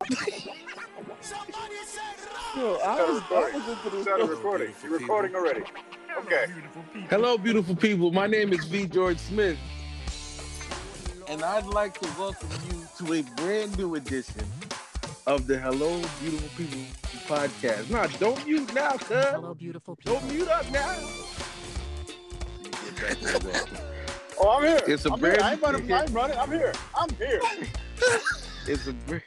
Yo, I was, I was into this. Started recording. You're recording already. Okay. Hello, beautiful people. My name is V. George Smith, and I'd like to welcome you to a brand new edition of the Hello, Beautiful People podcast. Nah, don't mute now, cuz. Hello, beautiful people. Don't mute up now. Oh, I'm here. It's a I'm brand- here. I ain't running. I ain't running. I'm here. I'm here. It's a br-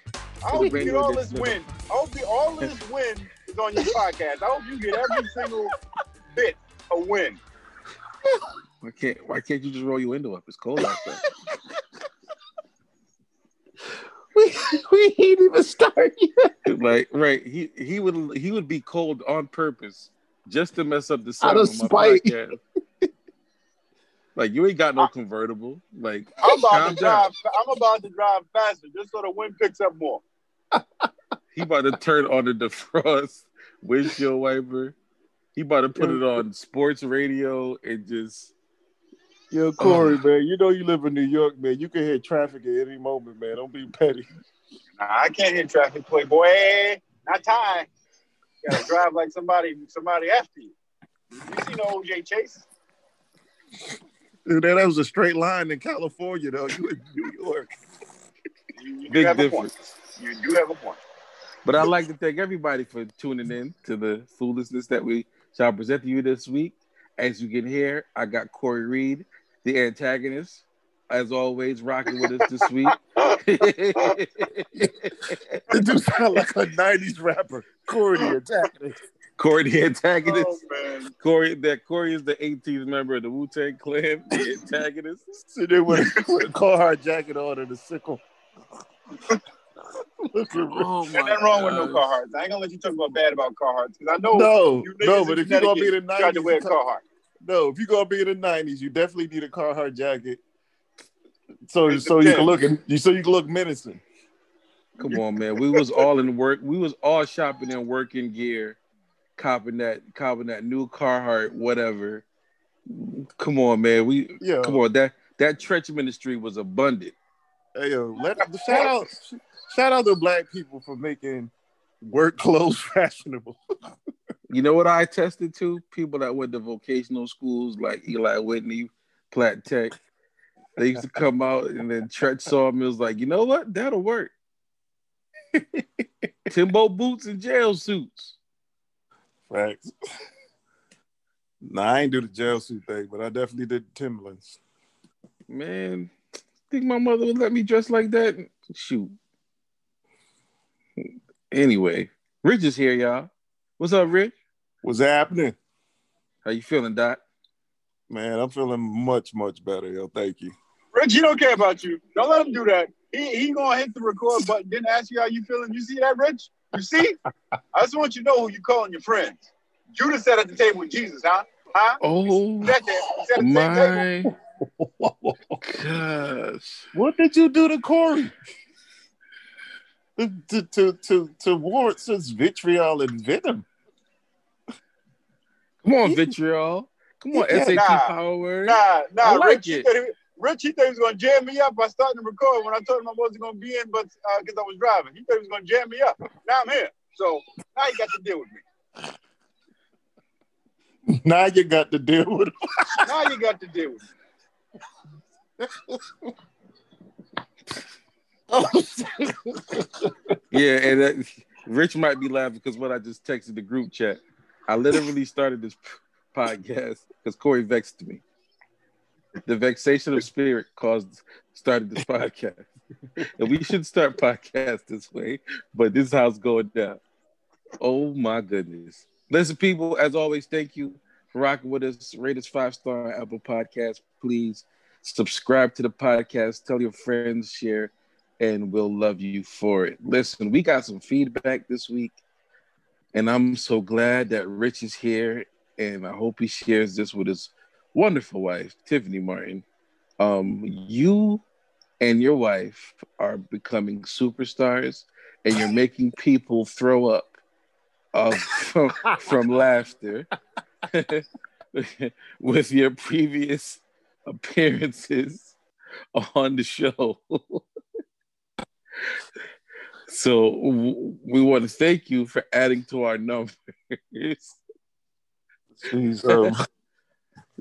I hope you get all this edition of- win. I hope the, all this win is on your podcast. I hope you get every single bit a win. why can't why can't you just roll your window up? It's cold outside. We, we ain't even started yet. like right, he he would he would be cold on purpose just to mess up the Out sound of of my spite. podcast. like you ain't got no convertible. Like I'm about calm to down. drive. I'm about to drive faster just so the wind picks up more. He about to turn on the defrost windshield wiper. He about to put it on sports radio and just Yo, uh, Corey, man, you know you live in New York, man. You can hit traffic at any moment, man. Don't be petty. I can't hit traffic, playboy. Not time. You gotta drive like somebody, somebody after you. You seen the OJ Chase? Dude, that was a straight line in California, though. You in New York. You, you big have a difference. Point. You do have a point. But I'd like to thank everybody for tuning in to the foolishness that we shall present to you this week. As you can hear, I got Corey Reed, the antagonist, as always, rocking with us this week. That dude sound like a 90s rapper. Corey the antagonist. Corey, the antagonist. Oh man. Corey, that Corey is the 18th member of the Wu Tang Clan, the antagonist. Sitting there with a, car jacket on and a sickle. Look at Oh Ain't nothing wrong with no Carhartts. I ain't gonna let you talk about bad about Carhartts because I know No, you no, but if you're gonna be in the Connecticut tried to wear a 90s, Carhartt. no, if you're gonna be in the 90s, you definitely need a Carhartt jacket. So It's so you can look and so you can look menacing. Come on, man. We was all in work. We was all shopping in working gear, copping that, copping that new Carhartt, whatever. Come on, man. We Yeah. come on. That that trench ministry was abundant. Hey yo, let the shout out shout out to black people for making work clothes fashionable. You know what I attested to? People that went to vocational schools like Eli Whitney, Platt Tech. They used to come out and then Tretch saw me was like, you know what? That'll work. Timbo boots and jail suits. Facts. Nah, I ain't do the jail suit thing, but I definitely did the Timberlands. Man, think my mother would let me dress like that? Shoot. Anyway, Rich is here, y'all. What's up, Rich? What's happening? How you feeling, Doc? Man, I'm feeling much, much better, yo. Thank you. Rich, he don't care about you. Don't let him do that. He he gonna hit the record button, didn't ask you how you feeling. You see that, Rich? You see? I just want you to know who you calling your friends. Judas sat at the table with Jesus, huh? Huh? Oh He sat there. He sat at the same table. my gosh. What did you do to Corey? To to to to, such vitriol and venom. Come on, vitriol. Come on, Yeah, SAT nah. power word. Nah, nah, I like Rich, it. he, Rich, he thought he was gonna jam me up by starting to record when I told him I wasn't gonna be in, but uh, because I was driving, he thought he was gonna jam me up. Now I'm here, so now you got to deal with me. Now you got to deal with it. Now you got to deal with me. Yeah, and that, Rich might be laughing because what I just texted the group chat. I literally started this podcast because Corey vexed me. The vexation of spirit caused started this podcast. And we should start podcast this way, but this is how it's going down. Oh my goodness. Listen, people, as always, thank you for rocking with us. Rate us five star Apple Podcast. Please subscribe to the podcast, tell your friends, share, and we'll love you for it. Listen, we got some feedback this week, and I'm so glad that Rich is here, and I hope he shares this with his wonderful wife, Tiffany Martin. Um, you and your wife are becoming superstars, and you're making people throw up uh, from, from laughter with your previous appearances on the show. So w- we want to thank you for adding to our numbers. Jeez, um,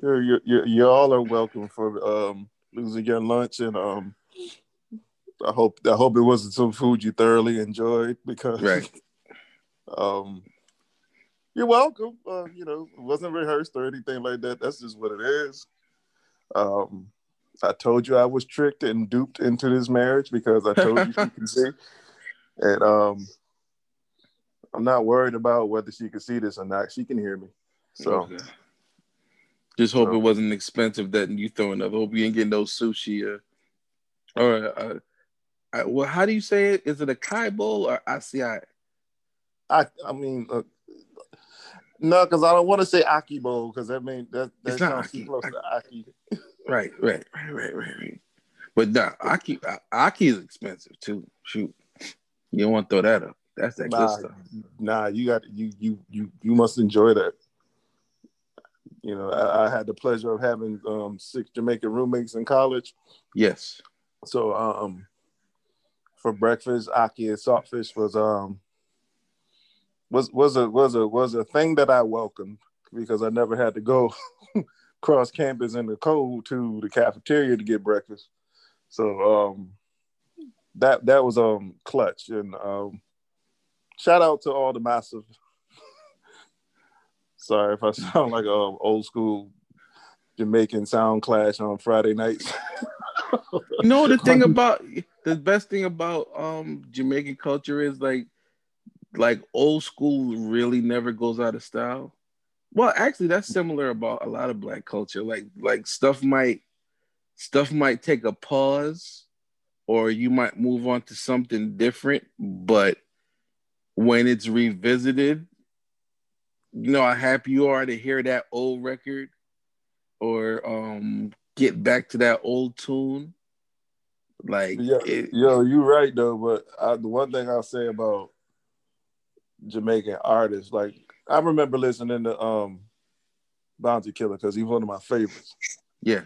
you're, you're, you're, you all are welcome for um, losing your lunch, and um, I hope I hope it wasn't some food you thoroughly enjoyed because Right. um, you're welcome. Uh, you know, it wasn't rehearsed or anything like that. That's just what it is. Um, I told you I was tricked and duped into this marriage because I told you she can see, and um, I'm not worried about whether she can see this or not. She can hear me. So. Okay. Just hope So- it wasn't expensive that you throwing up. Hope you ain't getting no sushi or, or uh, I, well, how do you say it? Is it a kai bowl or acai? I I mean, uh, no, because I don't want to say Aki Bowl because that means that that sounds too Aki. close to Aki. Right, right, right, right, right, right. But nah, aki aki is expensive too. Shoot, you don't want to throw that up. That's that good stuff. nah, you got you you you you must enjoy that. You know, I, I had the pleasure of having um, six Jamaican roommates in college. Yes. So um, for breakfast, Ackee and saltfish was um was was a was a was a thing that I welcomed because I never had to go cross campus in the cold to the cafeteria to get breakfast. So um that that was um clutch and um shout out to all the massive sorry if I sound like a old school Jamaican sound clash on Friday nights. Know the thing about the best thing about um Jamaican culture is like like old school really never goes out of style. Well, actually that's similar about a lot of black culture. Like like stuff might stuff might take a pause or you might move on to something different, but when it's revisited, you know how happy you are to hear that old record or um get back to that old tune. Like Yeah, it- yo, you're right though. But I, the one thing I'll say about Jamaican artists, like I remember listening to um Bounty Killer because he's one of my favorites. yeah,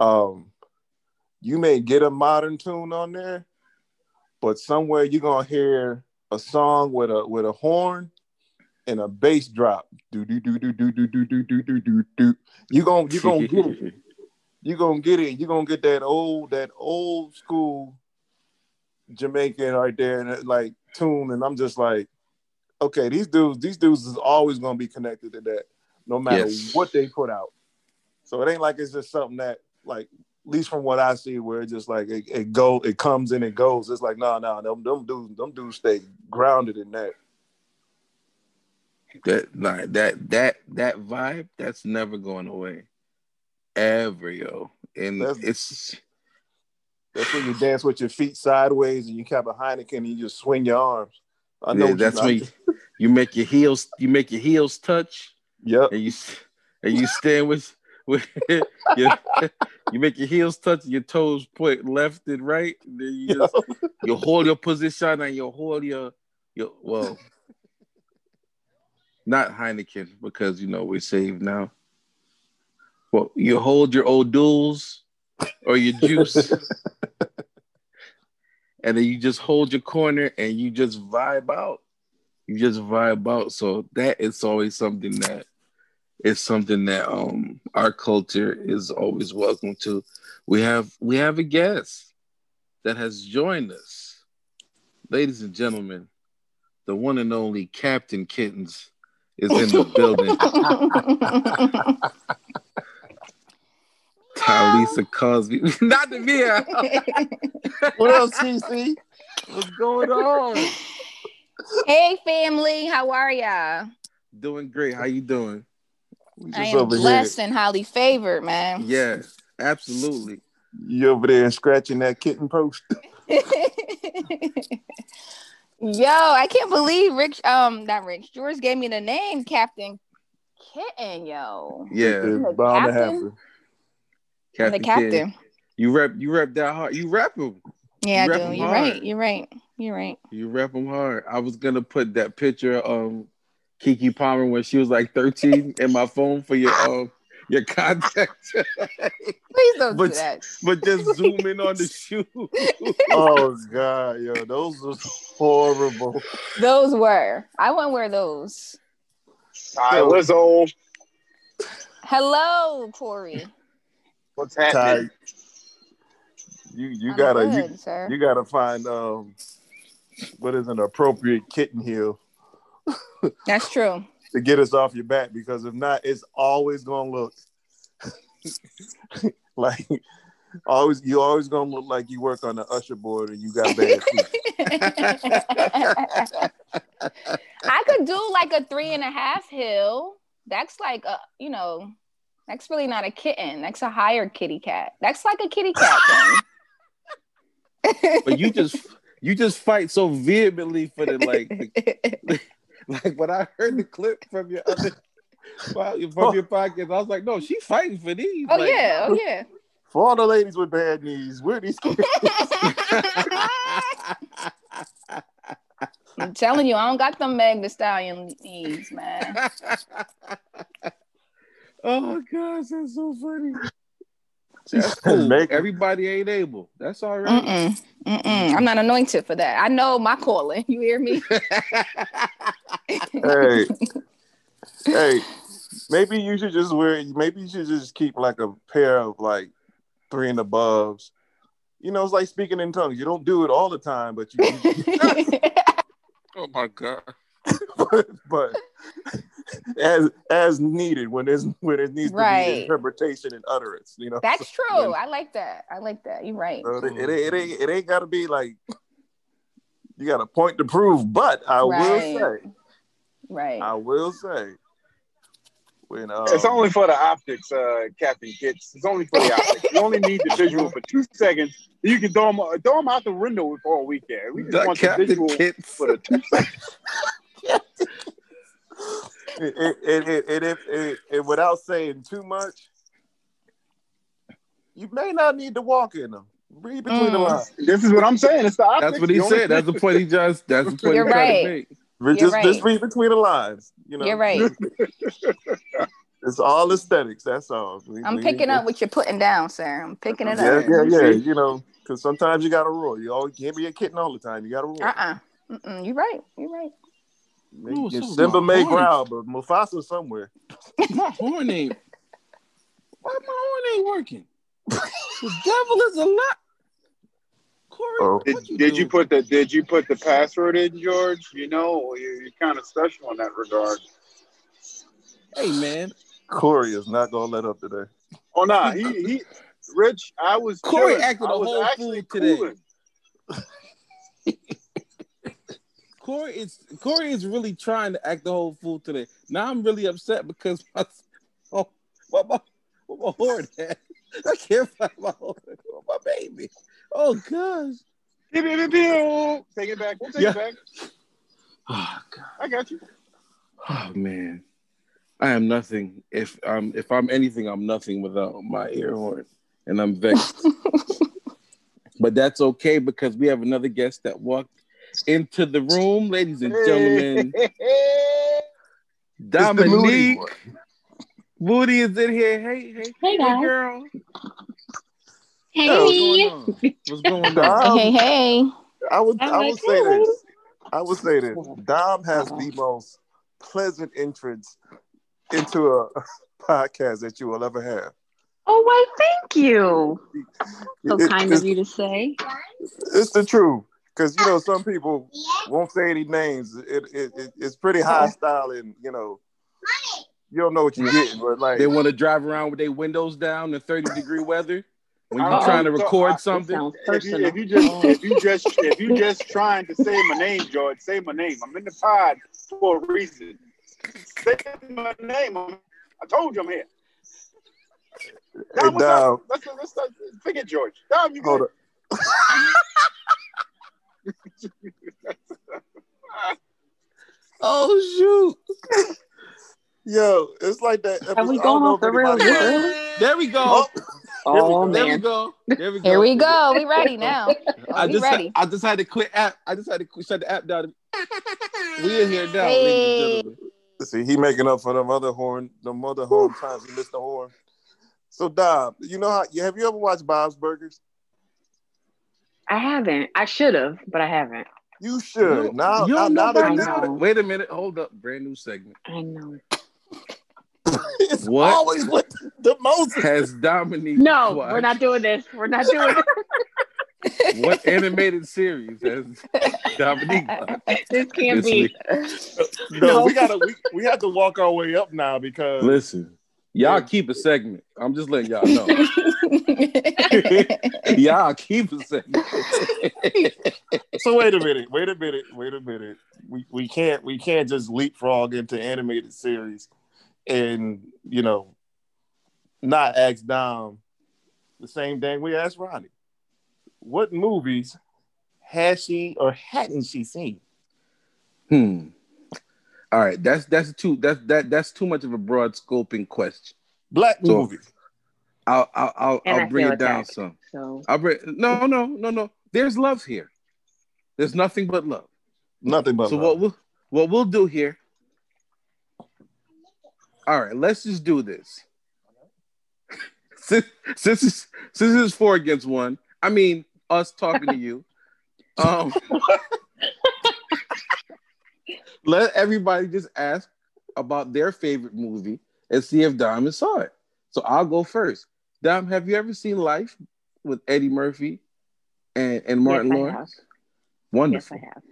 Um, you may get a modern tune on there, but somewhere you're gonna hear a song with a with a horn and a bass drop. Do do do do do do do do do do do do. You gonna you gonna get it. you gonna get it. You're gonna get that old, that old school Jamaican right there, and like tune. And I'm just like, okay, these dudes, these dudes is always gonna be connected to that, no matter Yes. what they put out. So it ain't like it's just something that, like, at least from what I see, where it just like it, it go, it comes and it goes. It's like, no, no, them, them dudes, them dudes stay grounded in that. that like that that that vibe that's never going away, ever yo. And That's- it's That's when you dance with your feet sideways and you cap a Heineken and you just swing your arms. I know yeah, that's when you, you make your heels you make your heels touch Yep. and you and you stand with with your, you make your heels touch your toes point left and right and then you just you hold your position and you hold your your well not Heineken because you know we're saved now. Well, you hold your old duels or your juice, and then you just hold your corner and you just vibe out. You just vibe out. So that is always something that is something that um our culture is always welcome to. We have we have a guest that has joined us. Ladies and gentlemen, the one and only Captain Kittens is in the building. Talisa Cosby. Not the Mia. What else, CC? What's going on? hey family, how are ya? Doing great. How you doing? We I am over here. blessed and highly favored, man. Yeah, absolutely. You over there scratching that kitten post. Yo, I can't believe Rich, um, not Rich, George gave me the name Captain Kitten, yo. Yeah, It's The captain? happen. I'm the Kid. You rep. You rep that hard. You rep him. Yeah, You I rep do. 'em You're hard. right. You're right. You're right. You rep him hard. I was gonna put that picture of um Keke Palmer when she was like 13 in my phone for your um your contact, Please don't do that. but just zoom in on the shoe. Oh god, yo, those was horrible. Those were. I wouldn't wear those. All right, Lizzo, Hello, Corey. What's Ty, happening? you you I'm gotta good, you, sir. you gotta find um what is an appropriate kitten heel That's true. to get us off your back because if not, it's always gonna look like always you always gonna look like you work on the usher board and you got bad feet. I could do like a three and a half hill. That's like a, you know, that's really not a kitten. That's a higher kitty cat. That's like a kitty cat thing. But you just you just fight so vehemently for the like the- like when I heard the clip from your other from oh. your podcast, I was like, no, she's fighting for these. oh Like, yeah, oh yeah. For all the ladies with bad knees, where these kids? I'm telling you, I don't got them Meg the Stallion knees, man. Oh my gosh, that's so funny. That's cool. Everybody ain't able. That's all right. Mm-mm, mm-mm. I'm not anointed for that. I know my calling. You hear me? hey, hey, maybe you should just wear. Maybe you should just keep like a pair of like three and aboves. You know, it's like speaking in tongues. You don't do it all the time, but you, oh my god. but, but as as needed when there's when it needs to be interpretation and utterance. You know, That's true. I like that. I like that. You're right. So it, it, ain't- it ain't it ain't got to be like you got a point to prove. But I will say, Right. I will say, when uh, It's only for the optics, uh, Captain Kits. It's only for the optics. You only need the visual for two seconds. You can throw them, throw them out the window for all we care. We just That want the visual Kits. for the two seconds. It, it, it, it, it, it, it, it- without saying too much, you may not need to walk in them. Read between the Mm. lines. This is what I'm saying. It's the optics. That's what he said. That's the point he just that's the point You're he tried right. to make. Re- You're just, just read between the lines. You know, You're right. It's all aesthetics. That's all. We- I'm we- picking up what you're putting down, sir. I'm picking it Yeah, up. yeah, yeah. You know, because sometimes you got to rule. You always can't be a kitten all the time. You got to rule. Uh-uh. Mm-mm, you're right. You're right. Ooh, You- Simba may horns. growl, but Mufasa somewhere. My horn ain't. Why my horn ain't working? The devil is a lot. Corey, Oh. Did, what did you put the Did you put the password in, George? You know, you're, you're kind of special in that regard. Hey man, Corey is not gonna let up today. Oh no, he he. Rich, I was Corey chilling. acted I a whole fool today. cooling. Corey is Corey is really trying to act the whole fool today. Now I'm really upset because my oh, what my what my horn at? I can't find my horn. Oh, my baby. Oh gosh. Pew, pew, pew, pew. Take it back. We'll take Yeah. it back. Oh god. I got you. Oh man. I am nothing. If I'm if I'm anything, I'm nothing without my ear horn. And I'm vexed. but that's okay because we have another guest that walked into the room, ladies and gentlemen. It's the Moody Dominique one. Moody is in here. Hey, hey, Hey, guys. girl. Hey. What's going on? What's going on? Hey, hey. I would I'm I like, would say hey. this. I would say this. Dom has the most pleasant entrance into a podcast that you will ever have. Oh, why, thank you. So It- kind of you to say. it's the truth. Because you know, some people won't say any names. It, it, it it's pretty hostile and you know you don't know what you're getting, but like They want to drive around with their windows down in 30 degree weather when you're trying to So, record I- something. If you, if you just if you just if you just trying to say my name, George, say my name. I'm in the pod for a reason. Say my name. I'm- I told you I'm here. hey, Dom, what's Dom, up? Let's, let's, let's forget George. Dom, you hold good? up. Oh, shoot. Yo, it's like that. Have we episode- I don't gone know off the if anybody rails watched- early? There we go. Oh, Oh, there we oh, go. There we go. Here we go. We ready now. Oh, I we just ready. I just had to quit app. I just had to shut the app down. We in here now, Hey. ladies and gentlemen. See, he making up for the mother horn, the mother horn times he missed the horn. So, Dom, you know how? Have you ever watched Bob's Burgers? I haven't. I should have, but I haven't. You should. You- now, you now, don't now know that I know. Wait a minute. Hold up. Brand new segment. I know. it's What? always with the Moses. Has Dominique No, watched- we're not doing this. We're not doing What animated series has Dominique watched this. This can't this be. No, No. we gotta we, we have to walk our way up now because Listen, y'all keep a segment. I'm just letting y'all know. y'all keep a segment. so wait a minute, wait a minute, wait a minute. We we can't we can't just leapfrog into animated series and you know not ask Dom the same thing we asked Ronnie. What movies has she or hadn't she seen? Hmm. All right, that's that's too that's that that's too much of a broad scoping question. Black So- movies. I'll I'll I'll, I I'll bring it down attacked. some. So I'll bring no no no no. There's love here. There's nothing but love. Nothing but so love. what we'll what we'll do here. All right, let's just do this. since since it's, since it's four against one, I mean us talking to you. Um, let everybody just ask about their favorite movie and see if Diamond saw it. So I'll go first. Dom, have you ever seen Life with Eddie Murphy and, and Martin yes, I Lawrence? have. Yes, Wonderful. I have.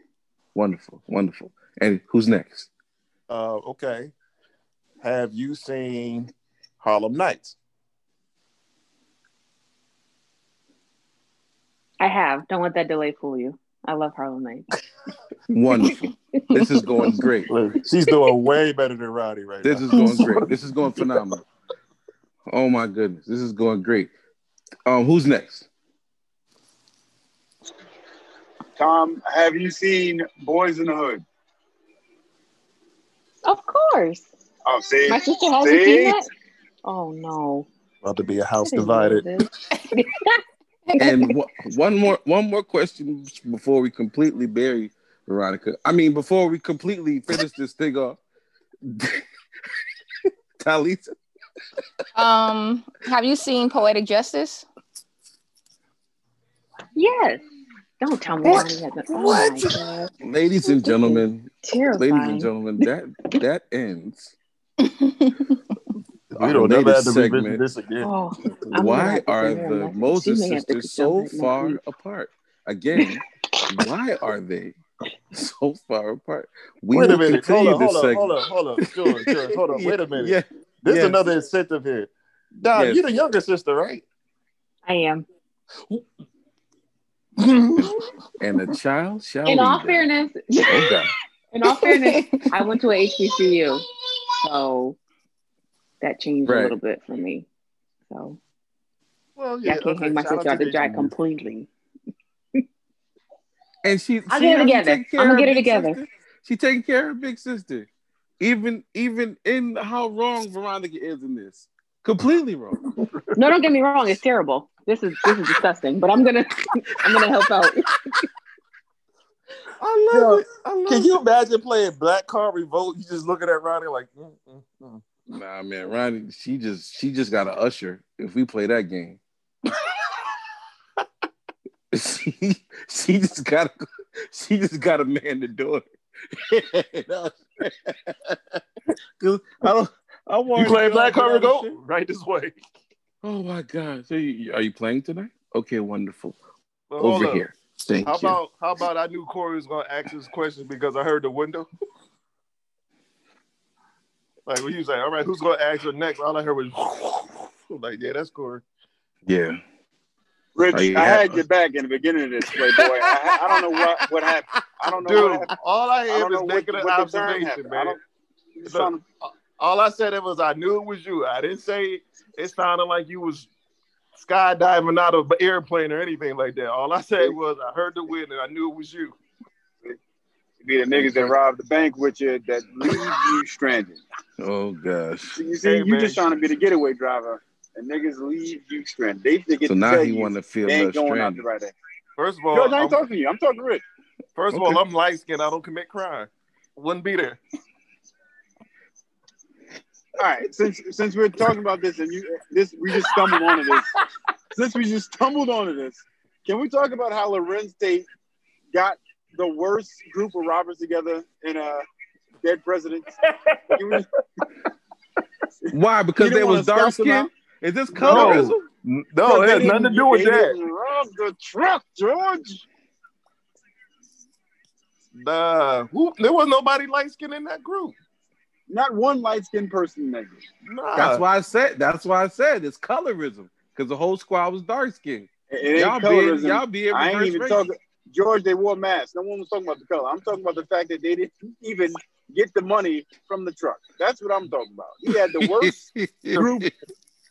Wonderful, wonderful. And who's next? Uh, okay. Have you seen Harlem Nights? I have. Don't let that delay fool you. I love Harlem Nights. Wonderful. this is going great. She's doing way better than Roddy right This now. This is going great. This is going phenomenal. Oh my goodness, this is going great. Um, who's next? Tom, have you seen Boys in the Hood? Of course. Oh, see, My sister hasn't See? seen that. Oh no. About to be a house I didn't know divided. This. And w- one more, one more question before we completely bury Veronica. I mean, before we completely finish this thing off. Talisa, um, have you seen Poetic Justice? Yes. Don't tell me What? Ronnie. Oh What? ladies and gentlemen, Terrifying. ladies and gentlemen, that that ends. We don't never have latest to revisit this again. Oh, why are send her a the Moses may have to sisters so jump right next far week. apart? Again, why are they so far apart? We Wait a will minute. Hold continue on, hold on, hold on, hold on. Sure, sure. Hold on. Wait a minute. Yeah, This is yes. another incentive here. Dom, Yes. you're the younger sister, right? I am. and a child shall In all fairness, Oh God. in all fairness, I went to a HBCU, so that changed Right. a little bit for me. So well, yeah, I can't okay, hang my shout out sister out to to dry completely. And she, I'll she get it together. I'm gonna get her it together. sister. She taking care of her big sister. Even even in how wrong Veronica is in this. Completely wrong. No, don't get me wrong, it's terrible. This is this is disgusting, but I'm gonna I'm gonna help out. I Yo, love it. I love Can it. you imagine playing Black Card Revoked? You just looking at Ronnie like, mm, mm, mm. Nah, man, Ronnie, she just she just got a usher if we play that game. she she just got she just got a man the door. Cause I don't I want you playing Black Card Revoked? Revolt? Right this way. Oh my god! So you, are you playing tonight? Okay, wonderful. But hold Over here. Thank How you. about how about I knew Corey was gonna ask this question because I heard the window. Like when you say, all right, who's gonna ask her next? All I heard was like, yeah, that's Corey. yeah. Rich, Oh, yeah. I had your back in the beginning of this, Playboy. I, I don't know what, what happened. I don't know Dude, happened. all I I am don't is know making what, an what observation, man. don't, I'm just Look, trying All I said it was I knew it was you. I didn't say it sounded like you was skydiving out of an airplane or anything like that. All I said was I heard the wind and I knew it was you. Be the niggas that rob the bank with you that leave you stranded. Oh gosh. You see, Hey, you man. just trying to be the getaway driver, and niggas leave you stranded. They forget So now he you want to feel they less ain't going stranded. the right way. First of all, George, I I'm, ain't talking to you. I'm talking to Rich. first of Okay. all, I'm light skinned. I don't commit crime. Wouldn't be there. All right, since since we're talking about this and you this we just stumbled onto this. Since we just stumbled onto this, can we talk about how Larenz Tate got the worst group of robbers together in uh Dead Presidents? Can we- Why? Because You they was dark scout them skin? out? Is this colorism? No, it has nothing to do with that. rob the truck, George. Nah, who, there was nobody light skinned in that group. Not one light skinned person in that group. Nah, That's why I said. That's why I said it's colorism. Because the whole squad was dark skinned. It ain't Y'all be colorism. y'all be I ain't reverse even race. talking. George, they wore masks. No one was talking about the color. I'm talking about the fact that they didn't even get the money from the truck. That's what I'm talking about. He had the worst group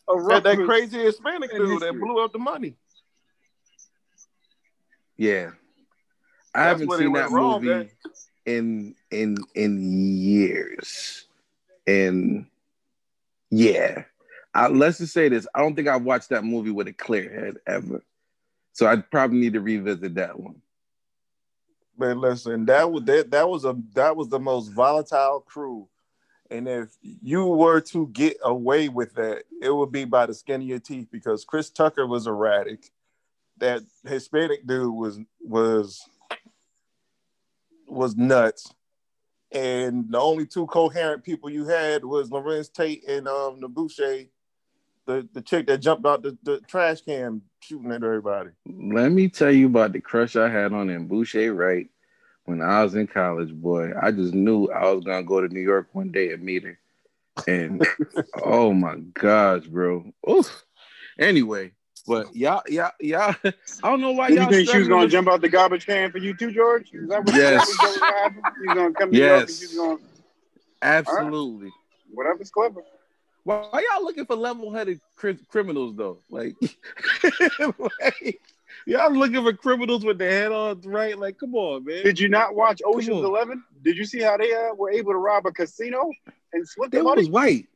of that, that crazy Hispanic in dude that blew up the money. Yeah. I That's haven't seen that wrong, movie man. in in in years. And yeah. I, let's just say this. I don't think I've watched that movie with a clear head ever. So I probably need to revisit that one. Man, listen, that was that, that was a that was the most volatile crew. And if you were to get away with that, it would be by the skin of your teeth because Chris Tucker was erratic. That Hispanic dude was was was nuts. And the only two coherent people you had was Larenz Tate and um N'Bushe, the, the chick that jumped out the, the trash can shooting at everybody. Let me tell you about the crush I had on him, Boucher Wright, when I was in college, boy. I just knew I was gonna go to New York one day and meet her. And oh my gosh, bro. Oof. Anyway, but y'all, y'all, y'all, I don't know why Did you y'all think she was going to jump out the garbage can for you too, George? Is that what Yes. is that what happened? She's going to come to New York and Yes. she's going to, Absolutely. whatever's clever. Why, why y'all looking for level-headed cri- criminals though? Like, like, y'all looking for criminals with their head on right? Like, come on, man. Did you not watch Ocean's. Eleven? Did you see how they uh, were able to rob a casino and split the money? was white.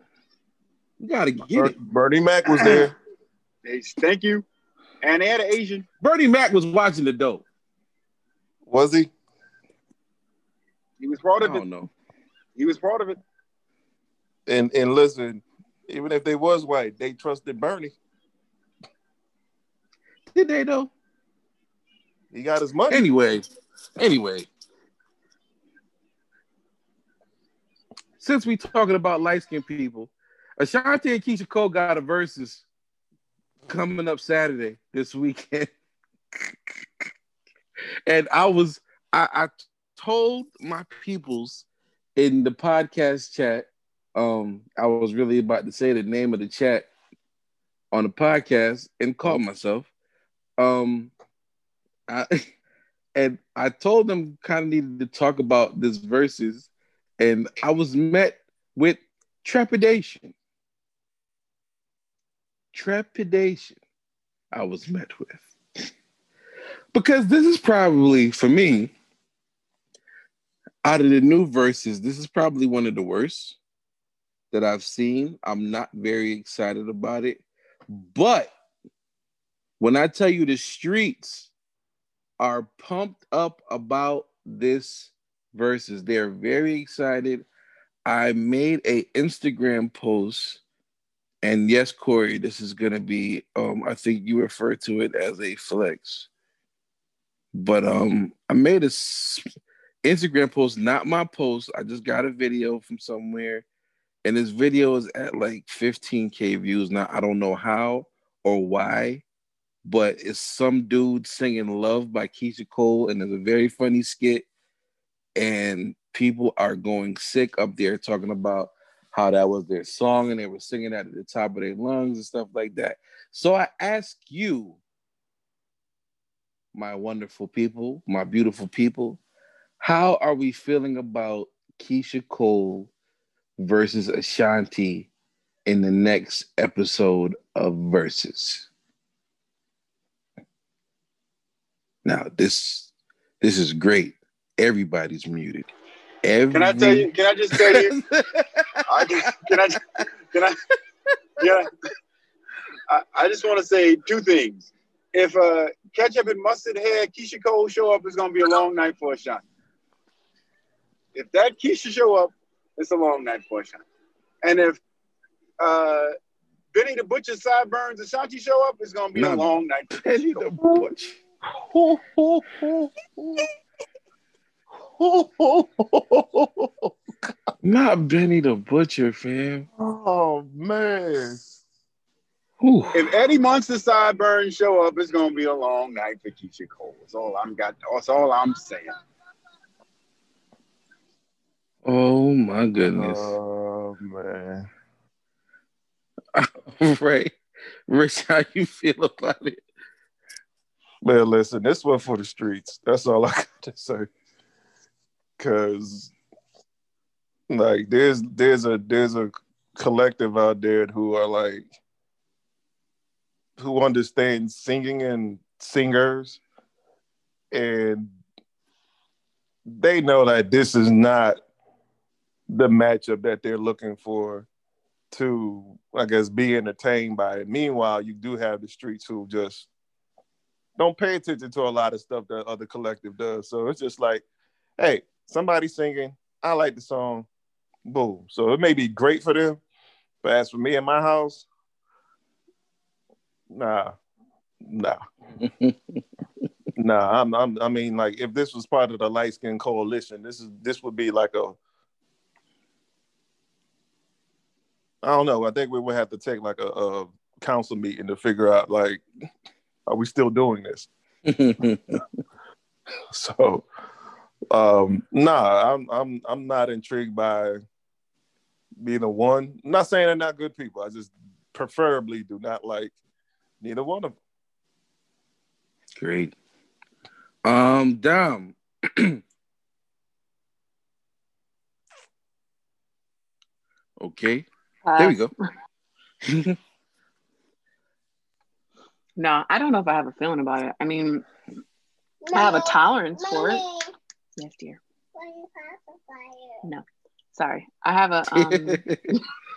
You gotta get Ber- it. Bernie Mac was there. They, thank you. And they had an Asian. Bernie Mac was watching the dope. Was he? He was part I of it. don't know. He was part of it. And and listen, even if they was white, they trusted Bernie. Did they though? He got his money. Anyway, anyway. Since we talking about light skinned people, Ashanti and Keyshia Cole got a Verzuz coming up Saturday this weekend. and I was I, I told my peoples in the podcast chat, um, I was really about to say the name of the chat on the podcast and caught myself. Um I and I told them kind of needed to talk about this verses, and I was met with trepidation. Trepidation, I was met with. Because this is probably, for me, out of the new verses, this is probably one of the worst that I've seen. I'm not very excited about it. But when I tell you the streets are pumped up about this verses. They're very excited. I made a Instagram post, and yes, Corey, this is gonna be. Um, I think you refer to it as a flex, but um, I made a Instagram post, not my post. I just got a video from somewhere, and this video is at like 15k views. Now I don't know how or why but it's some dude singing Love by Keyshia Cole, and it's a very funny skit. And people are going sick up there talking about how that was their song and they were singing that at the top of their lungs and stuff like that. So I ask you, my wonderful people, my beautiful people, how are we feeling about Keyshia Cole versus Ashanti in the next episode of Verzuz? Now this this is great. Everybody's muted. Every... Can I tell you? Can I just tell you? I just, can I? Can I? Yeah. I, I just want to say two things. If uh, ketchup and mustard hair Keyshia Cole show up, it's gonna be a long night for Ashanti. If that Keyshia show up, it's a long night for Ashanti. And if uh, Benny the Butcher sideburns Ashanti show up, it's gonna be Nah, a long night. for Benny Keyshia the Cole. Butch. Not Benny the Butcher, fam. oh man. Whew. If Eddie Munster sideburns show up, it's gonna be a long night for Keyshia Cole. That's all I'm got. That's all I'm saying. Oh my goodness. Oh man. right. Rich, how you feel about it? Man, listen, this one for the streets. That's all I got to say. Cause like there's there's a there's a collective out there who are like who understand singing and singers and they know that this is not the matchup that they're looking for to I guess be entertained by it. Meanwhile, you do have the streets who just don't pay attention to a lot of stuff that other collective does. So it's just like, hey, somebody singing, I like the song, boom. So it may be great for them, but as for me in my house, nah, nah, nah. I'm, I'm, I mean, like if this was part of the light skin coalition, this is this would be like a. I don't know. I think we would have to take like a, a council meeting to figure out like, are we still doing this? So, um, nah, I'm I'm I'm not intrigued by being a one. I'm not saying they're not good people. I just preferably do not like neither one of them. Great. Um, Dom. okay, there we go. No, I don't know if I have a feeling about it. I mean, I have a tolerance for it. Yes, dear. No, sorry. I have a um,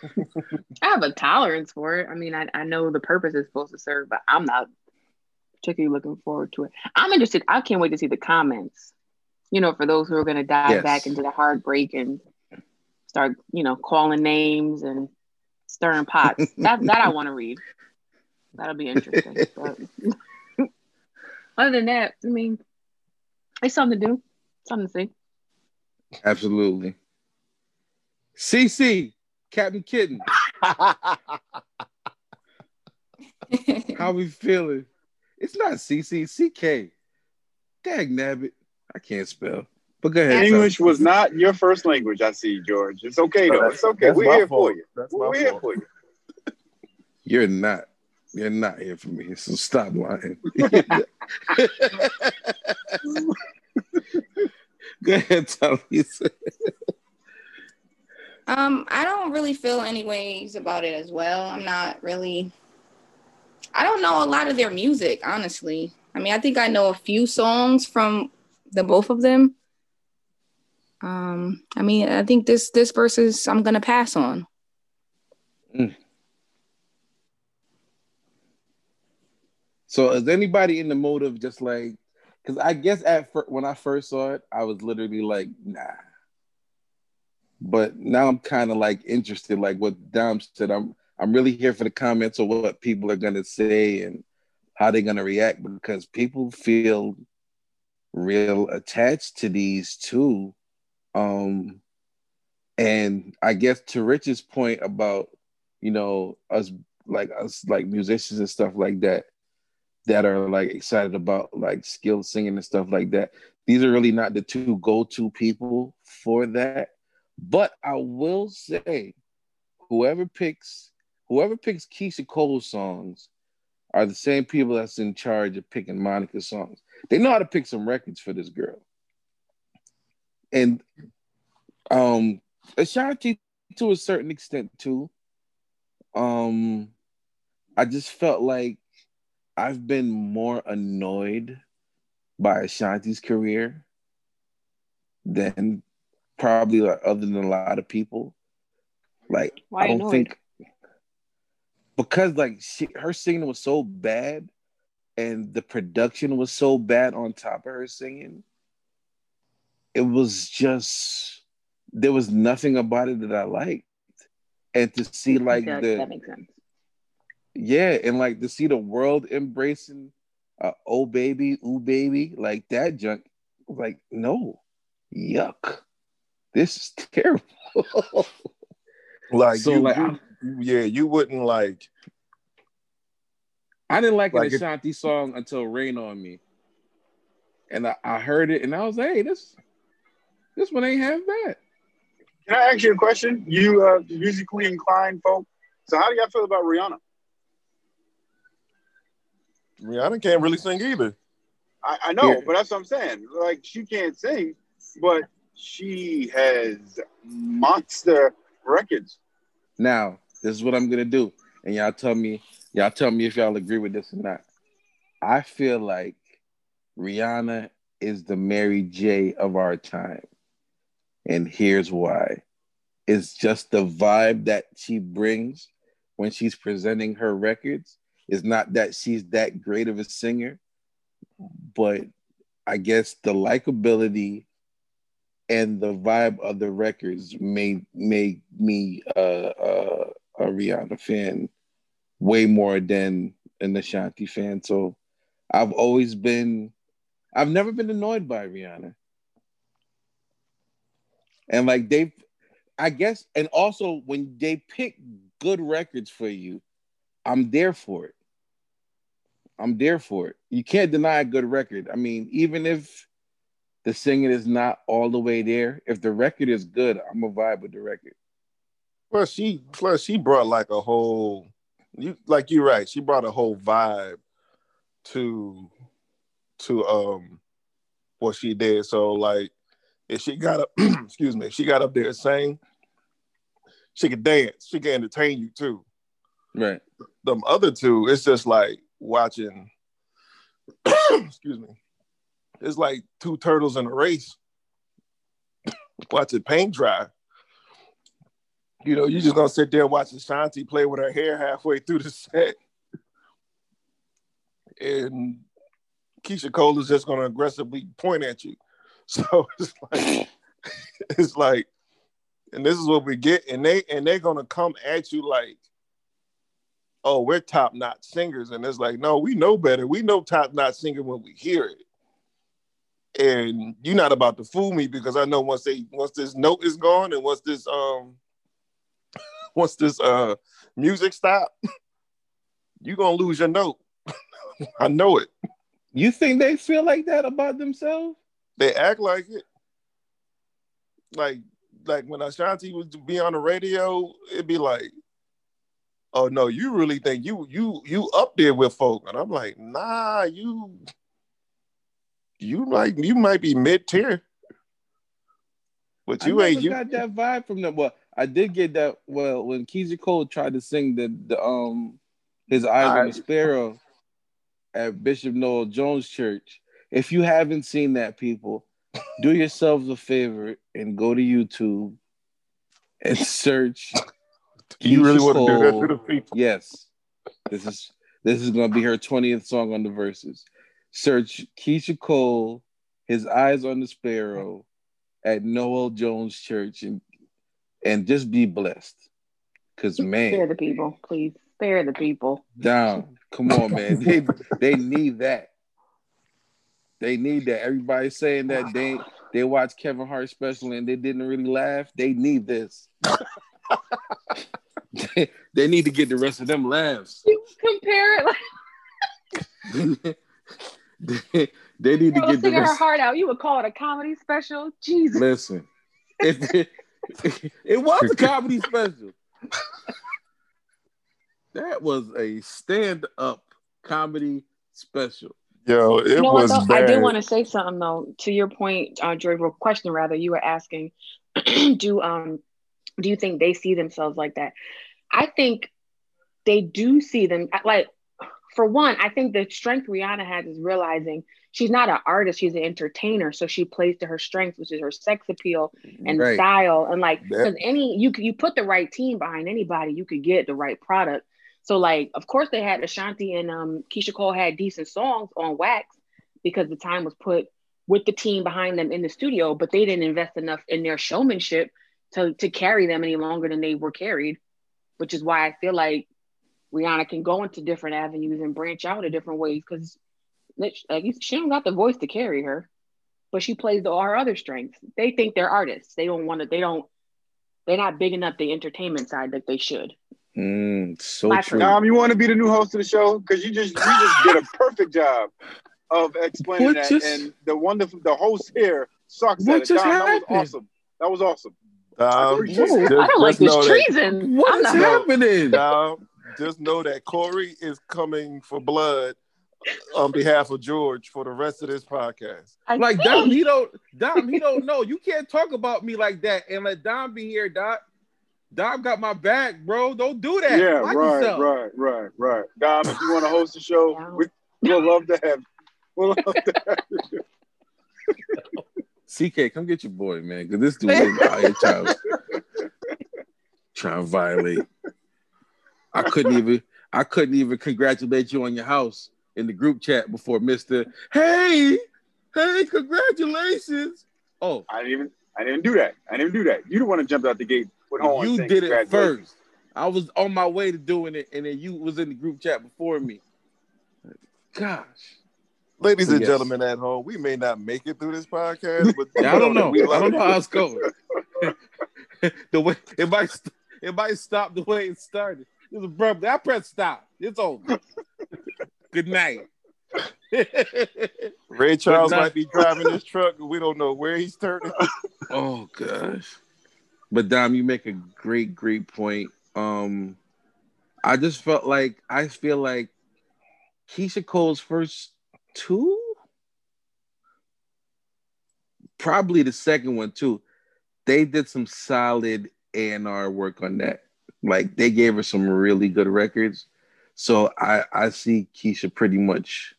I have a tolerance for it. I mean, I, I know the purpose it's supposed to serve, but I'm not particularly looking forward to it. I'm interested. I can't wait to see the comments. You know, for those who are going to dive Yes. back into the heartbreak and start, you know, calling names and stirring pots. that that I want to read. That'll be interesting. But other than that, I mean, it's something to do, something to see. Absolutely. CC, Captain Kitten, how we feeling? It's not CC, CK. Dag nabbit. I can't spell. But go ahead. English Tom. was not your first language. I see, George. It's okay though. It's okay. That's We're here fault. for you. That's We're here fault. for you. You're not. You're not here for me. So stop lying. go ahead, Tommy. Um, I don't really feel any ways about it as well. I'm not really. I don't know a lot of their music, honestly. I mean, I think I know a few songs from the both of them. Um, I mean, I think this this versus I'm gonna pass on. So is anybody in the motive just like because I guess at fir- when I first saw it, I was literally like, nah. But now I'm kind of like interested, like what Dom said. I'm I'm really here for the comments of what people are gonna say and how they're gonna react because people feel real attached to these two. Um and I guess to Rich's point about, you know, us like us like musicians and stuff like that that are like excited about like skilled singing and stuff like that. These are really not the two go-to people for that. But I will say, whoever picks whoever picks Keyshia Cole's songs are the same people that's in charge of picking Monica's songs. They know how to pick some records for this girl. And um Ashanti to a certain extent too. Um I just felt like I've been more annoyed by Ashanti's career than probably like other than a lot of people. Like Why I don't annoyed? think because like she, her singing was so bad and the production was so bad on top of her singing. It was just there was nothing about it that I liked. and to see like that, the that makes sense. yeah, and like to see the world embracing uh, oh baby, ooh baby, like that junk. Like no, yuck, this is terrible. Like, So, you, like, you- yeah, you wouldn't like. I didn't like, Like an it- Ashanti song until Rain on Me, and I, I heard it and I was like, hey this this one ain't half bad. Can I ask you a question? You uh, musically inclined folk. So how do y'all feel about Rihanna? Rihanna can't really sing either. I, I know, Yeah. but that's what I'm saying. Like she can't sing, but she has monster records. Now, this is what I'm gonna do, and y'all tell me, y'all tell me if y'all agree with this or not. I feel like Rihanna is the Mary J of our time, and here's why: it's just the vibe that she brings when she's presenting her records. It's not that she's that great of a singer, but I guess the likability and the vibe of the records made made me uh, uh, a Rihanna fan way more than an Ashanti fan. So I've always been, I've never been annoyed by Rihanna, and like they, I guess, and also when they pick good records for you, I'm there for it. I'm there for it. You can't deny a good record. I mean, even if the singing is not all the way there, if the record is good, I'm a vibe with the record. Plus, she plus she brought like a whole. You like you're right. She brought a whole vibe to to um what she did. So like, if she got up, excuse me, if she got up there and sang, she could dance. She could entertain you too. Right. them other two, it's just like watching. excuse me. It's like two turtles in a race. watching paint dry. You know, you're just gonna sit there watching Shanti play with her hair halfway through the set, and Keyshia Cole is just gonna aggressively point at you. So it's like, it's like, and this is what we get, and they and they're gonna come at you like oh, we're top notch singers. And it's like, no, we know better. We know top notch singer when we hear it. And you're not about to fool me because I know once they once this note is gone and once this um once this uh music stop, you're gonna lose your note. I know it. You think they feel like that about themselves? They act like it. Like like when Ashanti would be on the radio, it'd be like, oh no, you really think you you you up there with folk? And I'm like, nah, you you like you might be mid tier, but you I ain't never you. got that vibe from them. Well, I did get that. Well, when Keyshia Cole tried to sing the the um his eyes on the sparrow at Bishop Noel Jones Church. If you haven't seen that, people, do yourselves a favor and go to YouTube and search. You really want to do that to the people? Yes, this is this is gonna be her twentieth song on the Verzuz. Search Keyshia Cole, his eyes on the sparrow, at Noel Jones Church, and and just be blessed. Cause man Spare the people, please. Spare the people. down, come on, man, they they need that. They need that. Everybody saying that they they watched Kevin Hart special and they didn't really laugh. They need this. they need to get the rest of them laughs. You compare it like they, they need to girl get the singing her rest. heart out. You would call it a comedy special? Jesus. Listen, it, it was a comedy special. That was a stand-up comedy special. Yo, it you know was what bad. I did want to say something though. To your point, uh, Joy, real question rather, you were asking, do um, do you think they see themselves like that? I think they do see them like. For one, I think the strength Rihanna has is realizing she's not an artist; she's an entertainer. So she plays to her strengths, which is her sex appeal and Right. style. And like, because any you you put the right team behind anybody, you could get the right product. So like, of course, they had Ashanti and um, Keyshia Cole had decent songs on Wax because the time was put with the team behind them in the studio, but they didn't invest enough in their showmanship to to carry them any longer than they were carried. which is why I feel like Rihanna can go into different avenues and branch out in different ways because like she don't got the voice to carry her, but she plays all her other strengths. They think they're artists. They don't want to. They don't. They're not big enough the entertainment side that they should. Mm, so My true. Dom, you want to be the new host of the show? Because you just you just did a perfect job of explaining What that. just- and the wonderful the host here sucks What at just Dom, that was awesome. That was awesome. Dom, appreciate just, I don't like this treason. What I'm is not. happening? Dom, just know that Corey is coming for blood on behalf of George for the rest of this podcast. I Like think- Dom, he don't Dom, he don't know. You can't talk about me like that and let Dom be here, Dom. Dom got my back, bro. Don't do that. Yeah, Watch right, yourself. right, right, right. Dom, if you want to host the show, we, we'll love to have. We'll love to have you. CK, come get your boy, man. Cause this dude is out here trying, trying to violate. I couldn't even I couldn't even congratulate you on your house in the group chat before Mr. Hey, hey, congratulations. Oh, I didn't even. I didn't do that. I didn't do that. You don't want to jump out the gate with horns. you did it first. I was on my way to doing it, and then you was in the group chat before me. Gosh. Ladies and Yes. gentlemen at home, we may not make it through this podcast, but I don't know. We I don't know how it's going. the way it might st- it might stop the way it started. It's abruptly. I press stop. It's over. Good night. Ray Charles not- might be driving this truck, we don't know where he's turning. oh gosh. But Dom, you make a great, great point. Um, I just felt like I feel like Keyshia Cole's first two, probably the second one too. They did some solid A and R work on that. Like they gave her some really good records. So I I see Keyshia pretty much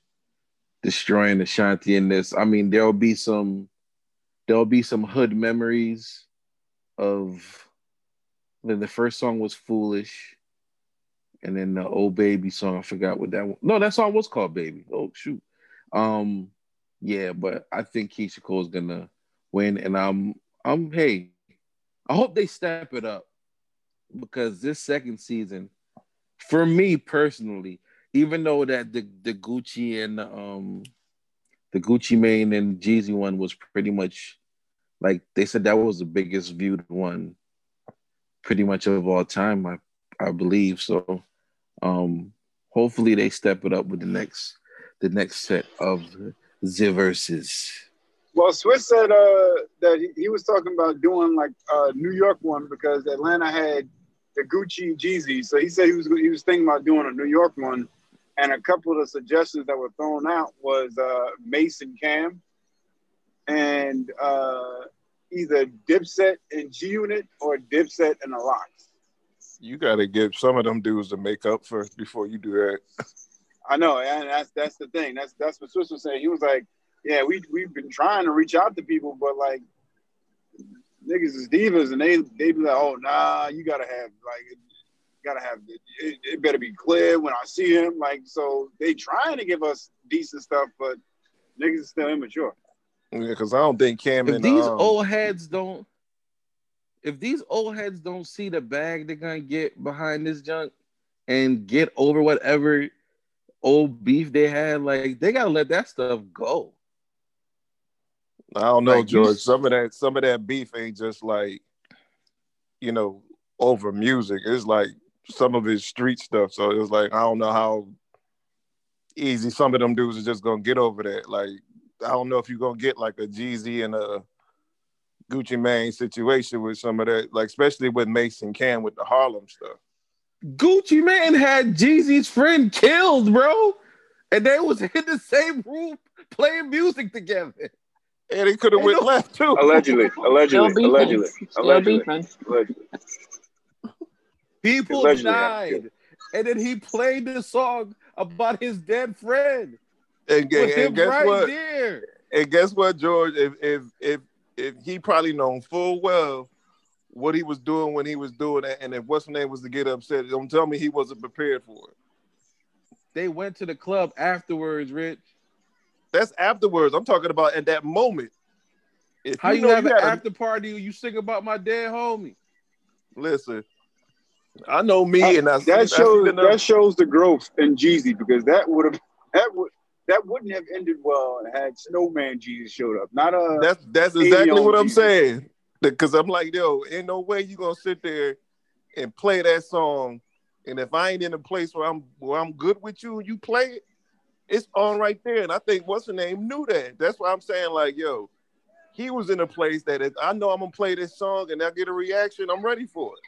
destroying Ashanti in this. I mean, there'll be some there'll be some hood memories of then the first song was Foolish. And then the old baby song, I forgot what that one. No, that song was called Baby. Oh shoot. Um, yeah, but I think Keyshia Cole's gonna win, and I'm I'm hey, I hope they step it up because this second season, for me personally, even though that the the Gucci and um the Gucci Mane and Jeezy one was pretty much like they said that was the biggest viewed one pretty much of all time, I I believe. So um hopefully they step it up with the next the next set of the Verzuz. Well, Swizz said uh, that he, was talking about doing like a New York one because Atlanta had the Gucci Jeezy. So he said he was he was thinking about doing a New York one. And a couple of the suggestions that were thrown out was uh, Mason Cam and uh, either Dipset and G Unit or Dipset and the LOX. You got to give some of them dudes to make up first before you do that. I know, and that's that's the thing. That's that's what Swizz was saying. He was like, "Yeah, we we've been trying to reach out to people, but like niggas is divas, and they they be like, oh nah, you gotta have like, gotta have it, it better be clear when I see him. Like, so they trying to give us decent stuff, but niggas is still immature. Yeah, because I don't think Cam If and these um, old heads don't if these old heads don't see the bag they're gonna get behind this junk and get over whatever old beef they had, like they gotta let that stuff go. I don't know, Like, you- George. Some of that, some of that beef ain't just like, you know, over music. It's like some of his street stuff. So it's like I don't know how easy some of them dudes are just gonna get over that. Like I don't know if you're gonna get like a Jeezy and a Gucci Mane situation with some of that, like especially with Mason Cam with the Harlem stuff. Gucci Mane had Jeezy's friend killed, bro. And they was in the same room playing music together. And he could have went no- left too. Allegedly, allegedly, allegedly, allegedly, allegedly. People Allegedly happened, died. And then he played the song about his dead friend. And, and, and guess right what? there. And guess what, George? If if if if he probably known full well what he was doing when he was doing it, and if what's name was to get upset, don't tell me he wasn't prepared for it. They went to the club afterwards, Rich. That's afterwards. I'm talking about at that moment. If How you, know have an gotta- after party? You sing about my dead homie. listen? I know me, and I see- I that shows the that shows the growth in Jeezy because that would have that would that wouldn't have ended well had Snowman Jeezy showed up. Not a That's that's exactly what I'm Jesus. saying. Because I'm like, yo, ain't no way you gonna sit there and play that song. And if I ain't in a place where I'm where I'm good with you, and you play it, it's on right there. And I think what's the name knew that. That's why I'm saying, like, yo, he was in a place that if I know I'm gonna play this song and I get a reaction, I'm ready for it.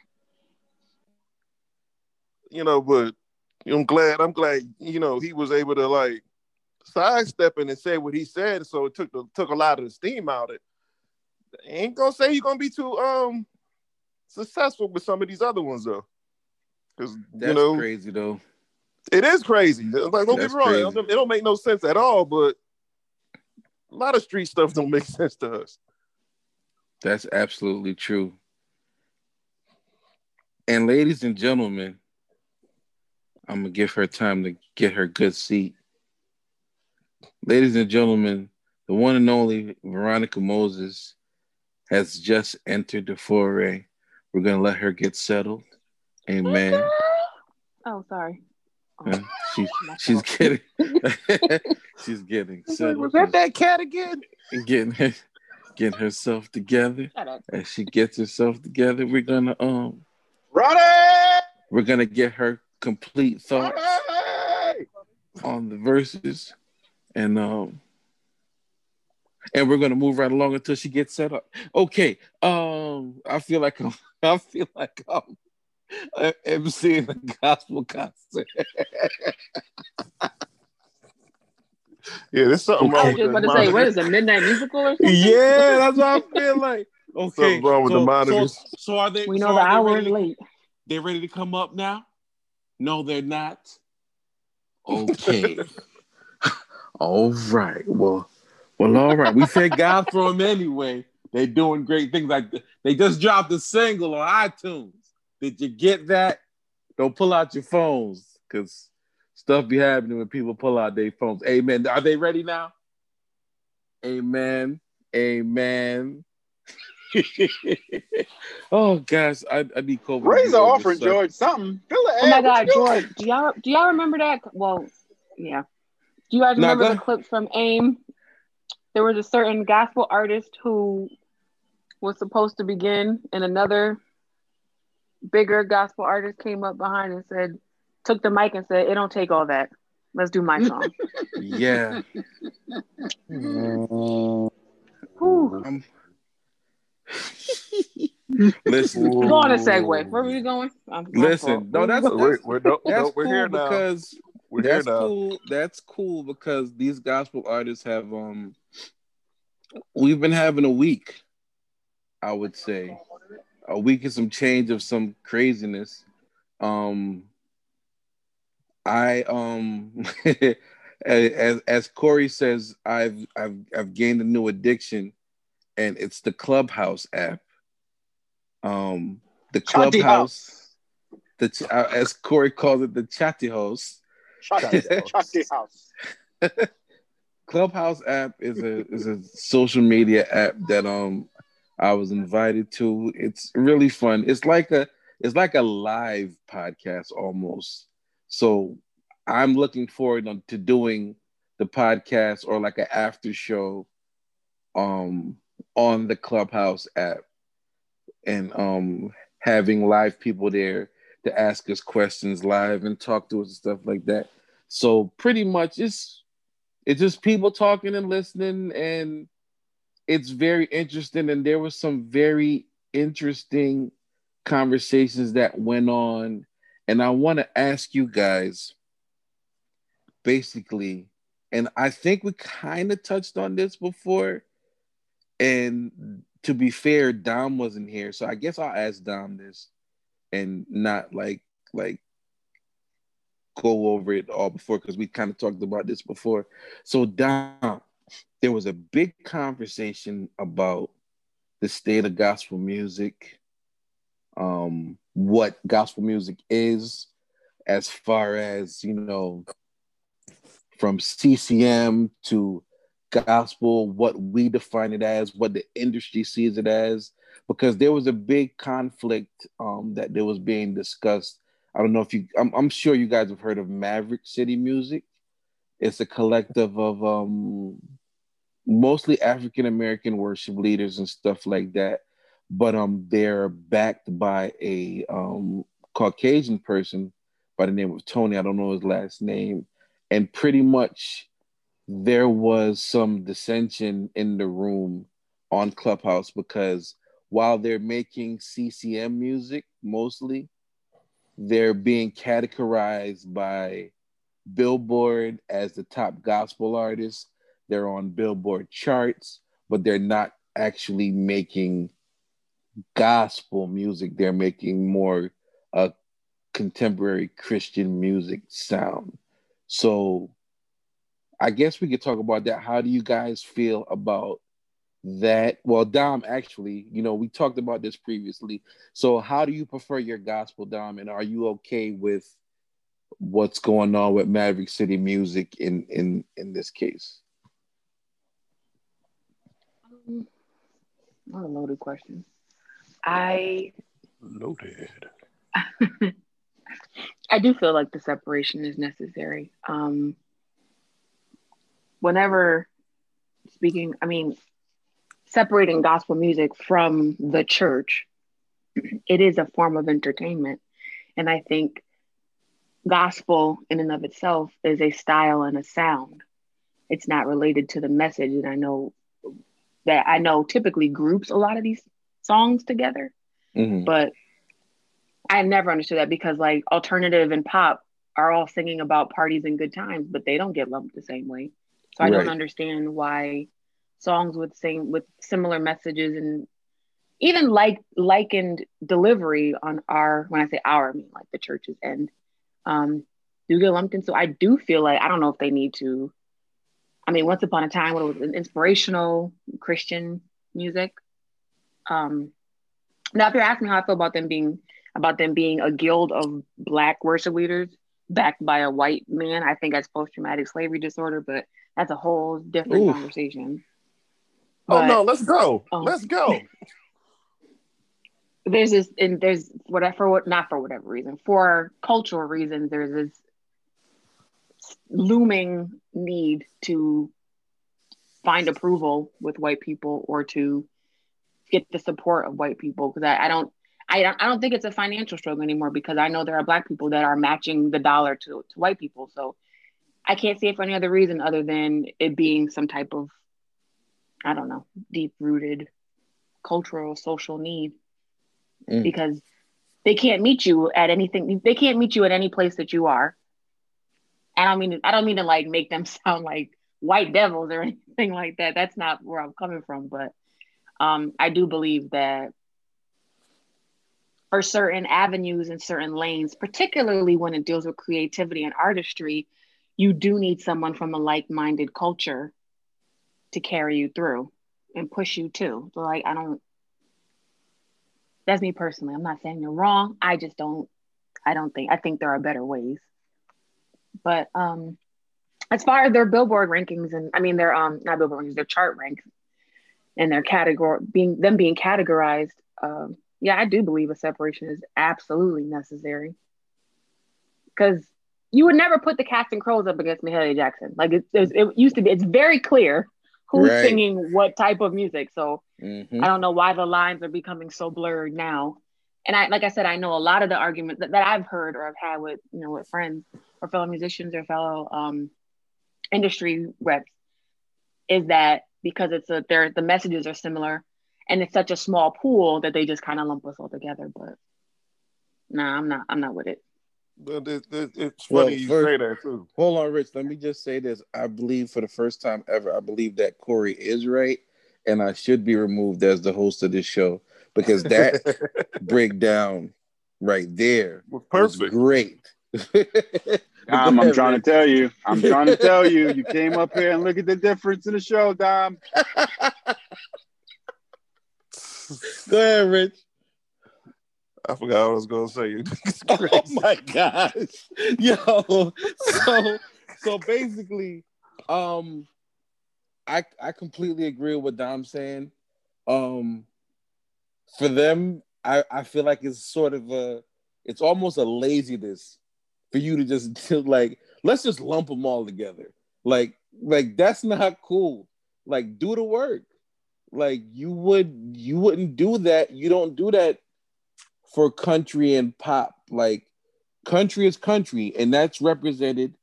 You know, but I'm glad, I'm glad, you know, he was able to like sidestep it and say what he said, so it took the, took a lot of the steam out of it. Ain't gonna say you're gonna be too um successful with some of these other ones though. Because That's you know crazy though. it is crazy. Like, don't get That's me wrong, it crazy. don't, it don't make no sense at all, but a lot of street stuff don't make sense to us. That's absolutely true. And ladies and gentlemen, I'm gonna give her time to get her good seat. Ladies and gentlemen, the one and only Veronica Moses has just entered the foray. We're gonna let her get settled. Amen. Oh, sorry. Uh, She's she's getting she's getting settled. Was that that cat again? getting her, getting herself together. As she gets herself together, we're gonna um Ronnie! we're gonna get her complete thoughts Ronnie! on the Verzuz, and um and we're gonna move right along until she gets set up. Okay. Um, I feel like I'm I feel like I'm uh, emceeing a gospel concert. Yeah, there's something Okay. I wrong was with just about the to say, what monitor. is Midnight Musical or something? yeah, that's what I feel like. Okay, Something wrong with the monitors. so, so are they? We so know the are they hour is late. They're ready to come up now? No, they're not. Okay. All right. Well, well, all right. We thank God for them anyway. They're doing great things. Like they just dropped a single on iTunes. Did you get that? Don't pull out your phones because stuff be happening when people pull out their phones. Amen. Are they ready now? Amen. Amen. oh gosh, I, I need COVID. to Raise be an offering, George. Something. Fill the Oh my. God, What you doing? George, do y'all do y'all remember that? Well, yeah. Do you guys remember go the ahead. clips from AIM? There was a certain gospel artist who was supposed to begin, and another bigger gospel artist came up behind and said, took the mic and said, "It don't take all that. Let's do my song." Yeah. Whew. Um, listen, Go on a segue. Where were we going? I'm, listen. fault. No, that's We're, we're, no, that's no, we're cool here now. because We're that's now. cool. That's cool because these gospel artists have um. We've been having a week, I would say, a week of some change of some craziness. Um, I um, as as Corey says, I've I've I've gained a new addiction, and it's the Clubhouse app. Um, the Clubhouse, the uh, as Corey calls it, the chatty house. Chatty house. Clubhouse app is a is a social media app that um I was invited to. It's really fun. It's like a it's like a live podcast almost. So I'm looking forward to doing the podcast or like an after show um on the Clubhouse app and um having live people there to ask us questions live and talk to us and stuff like that. So pretty much it's it's just people talking and listening and it's very interesting. And there was some very interesting conversations that went on. And i want to ask you guys basically and i think we kind of touched on this before. And to be fair dom wasn't here. So i guess i'll ask dom this and not like like go over it all before because we kind of talked about this before. So Dom, there was a big conversation about the state of gospel music, um, what gospel music is, as far as you know, from CCM to gospel, what we define it as, what the industry sees it as. because there was a big conflict um, that there was being discussed. I don't know if you, I'm, I'm sure you guys have heard of Maverick City Music. It's a collective of um, mostly African American worship leaders and stuff like that, but um, they're backed by a um, Caucasian person by the name of Tony. I don't know his last name, and pretty much there was some dissension in the room on Clubhouse because while they're making CCM music mostly, they're being categorized by Billboard as the top gospel artist. They're on Billboard charts, but they're not actually making gospel music. They're making more uh, contemporary Christian music sound. So I guess we could talk about that. How do you guys feel about that? Well, Dom, actually, you know, we talked about this previously. So, how do you prefer your gospel, Dom? And are you okay with what's going on with Maverick City Music in in in this case? Um, not a loaded question. I Loaded. I do feel like the separation is necessary. Um, whenever speaking, I mean, separating gospel music from the church, it is a form of entertainment. And I think gospel in and of itself is a style and a sound. It's not related to the message. And I know that I know typically groups a lot of these songs together, Mhm. but I never understood that because like alternative and pop are all singing about parties and good times, but they don't get lumped the same way. So I Right. don't understand why songs with same with similar messages and even like likened delivery on our when I say our I mean like the church's end um do get lumped in. So I do feel like I don't know if they need to I mean once upon a time when it was an inspirational Christian music. Um now if you're asking how I feel about them being about them being a guild of black worship leaders backed by a white man, I think that's post traumatic slavery disorder, but that's a whole different Oof. conversation. Oh no, let's go. Oh. Let's go. there's this and there's whatever what not for whatever reason for cultural reasons there's this looming need to find approval with white people or to get the support of white people because I, I don't I don't I don't think it's a financial struggle anymore because I know there are black people that are matching the dollar to, to white people so I can't see it for any other reason other than it being some type of I don't know deep rooted cultural social need Mm. because they can't meet you at anything they can't meet you at any place that you are and i mean i don't mean to like make them sound like white devils or anything like that that's not where i'm coming from but um i do believe that for certain avenues and certain lanes particularly when it deals with creativity and artistry you do need someone from a like-minded culture to carry you through and push you too so like i don't that's me personally. I'm not saying you're wrong. I just don't I don't think I think there are better ways. But um as far as their billboard rankings and I mean their um not billboard rankings, their chart ranks and their category being them being categorized, um, yeah, I do believe a separation is absolutely necessary. Cause you would never put the Casting Crowns up against Mahalia Jackson. Like it, it, it used to be, it's very clear who's Right. singing what type of music. So Mhm. I don't know why the lines are becoming so blurred now. And I, like I said, I know a lot of the arguments that, that I've heard or I've had with, you know, with friends or fellow musicians or fellow um, industry reps is that because it's a, they're, the messages are similar and it's such a small pool that they just kind of lump us all together. But nah, I'm not, I'm not with it. But it, it, it's Well, funny you first- say that too. Hold on, Rich. Let me just say this. I believe for the first time ever, I believe that Corey is right, and I should be removed as the host of this show because that breakdown right there was was perfect. great. Dom, I'm trying to tell you. I'm trying to tell you. You came up here and look at the difference in the show, Dom. Go ahead, Rich. I forgot what I was gonna say. Oh my gosh. Yo. So so basically, um I I completely agree with what Dom's saying. Um for them, I, I feel like it's sort of a, it's almost a laziness for you to just to like, let's just lump them all together. Like, like that's not cool. Like, do the work. Like you would, you wouldn't do that. You don't do that for country and pop. Like, country is country, and that's represented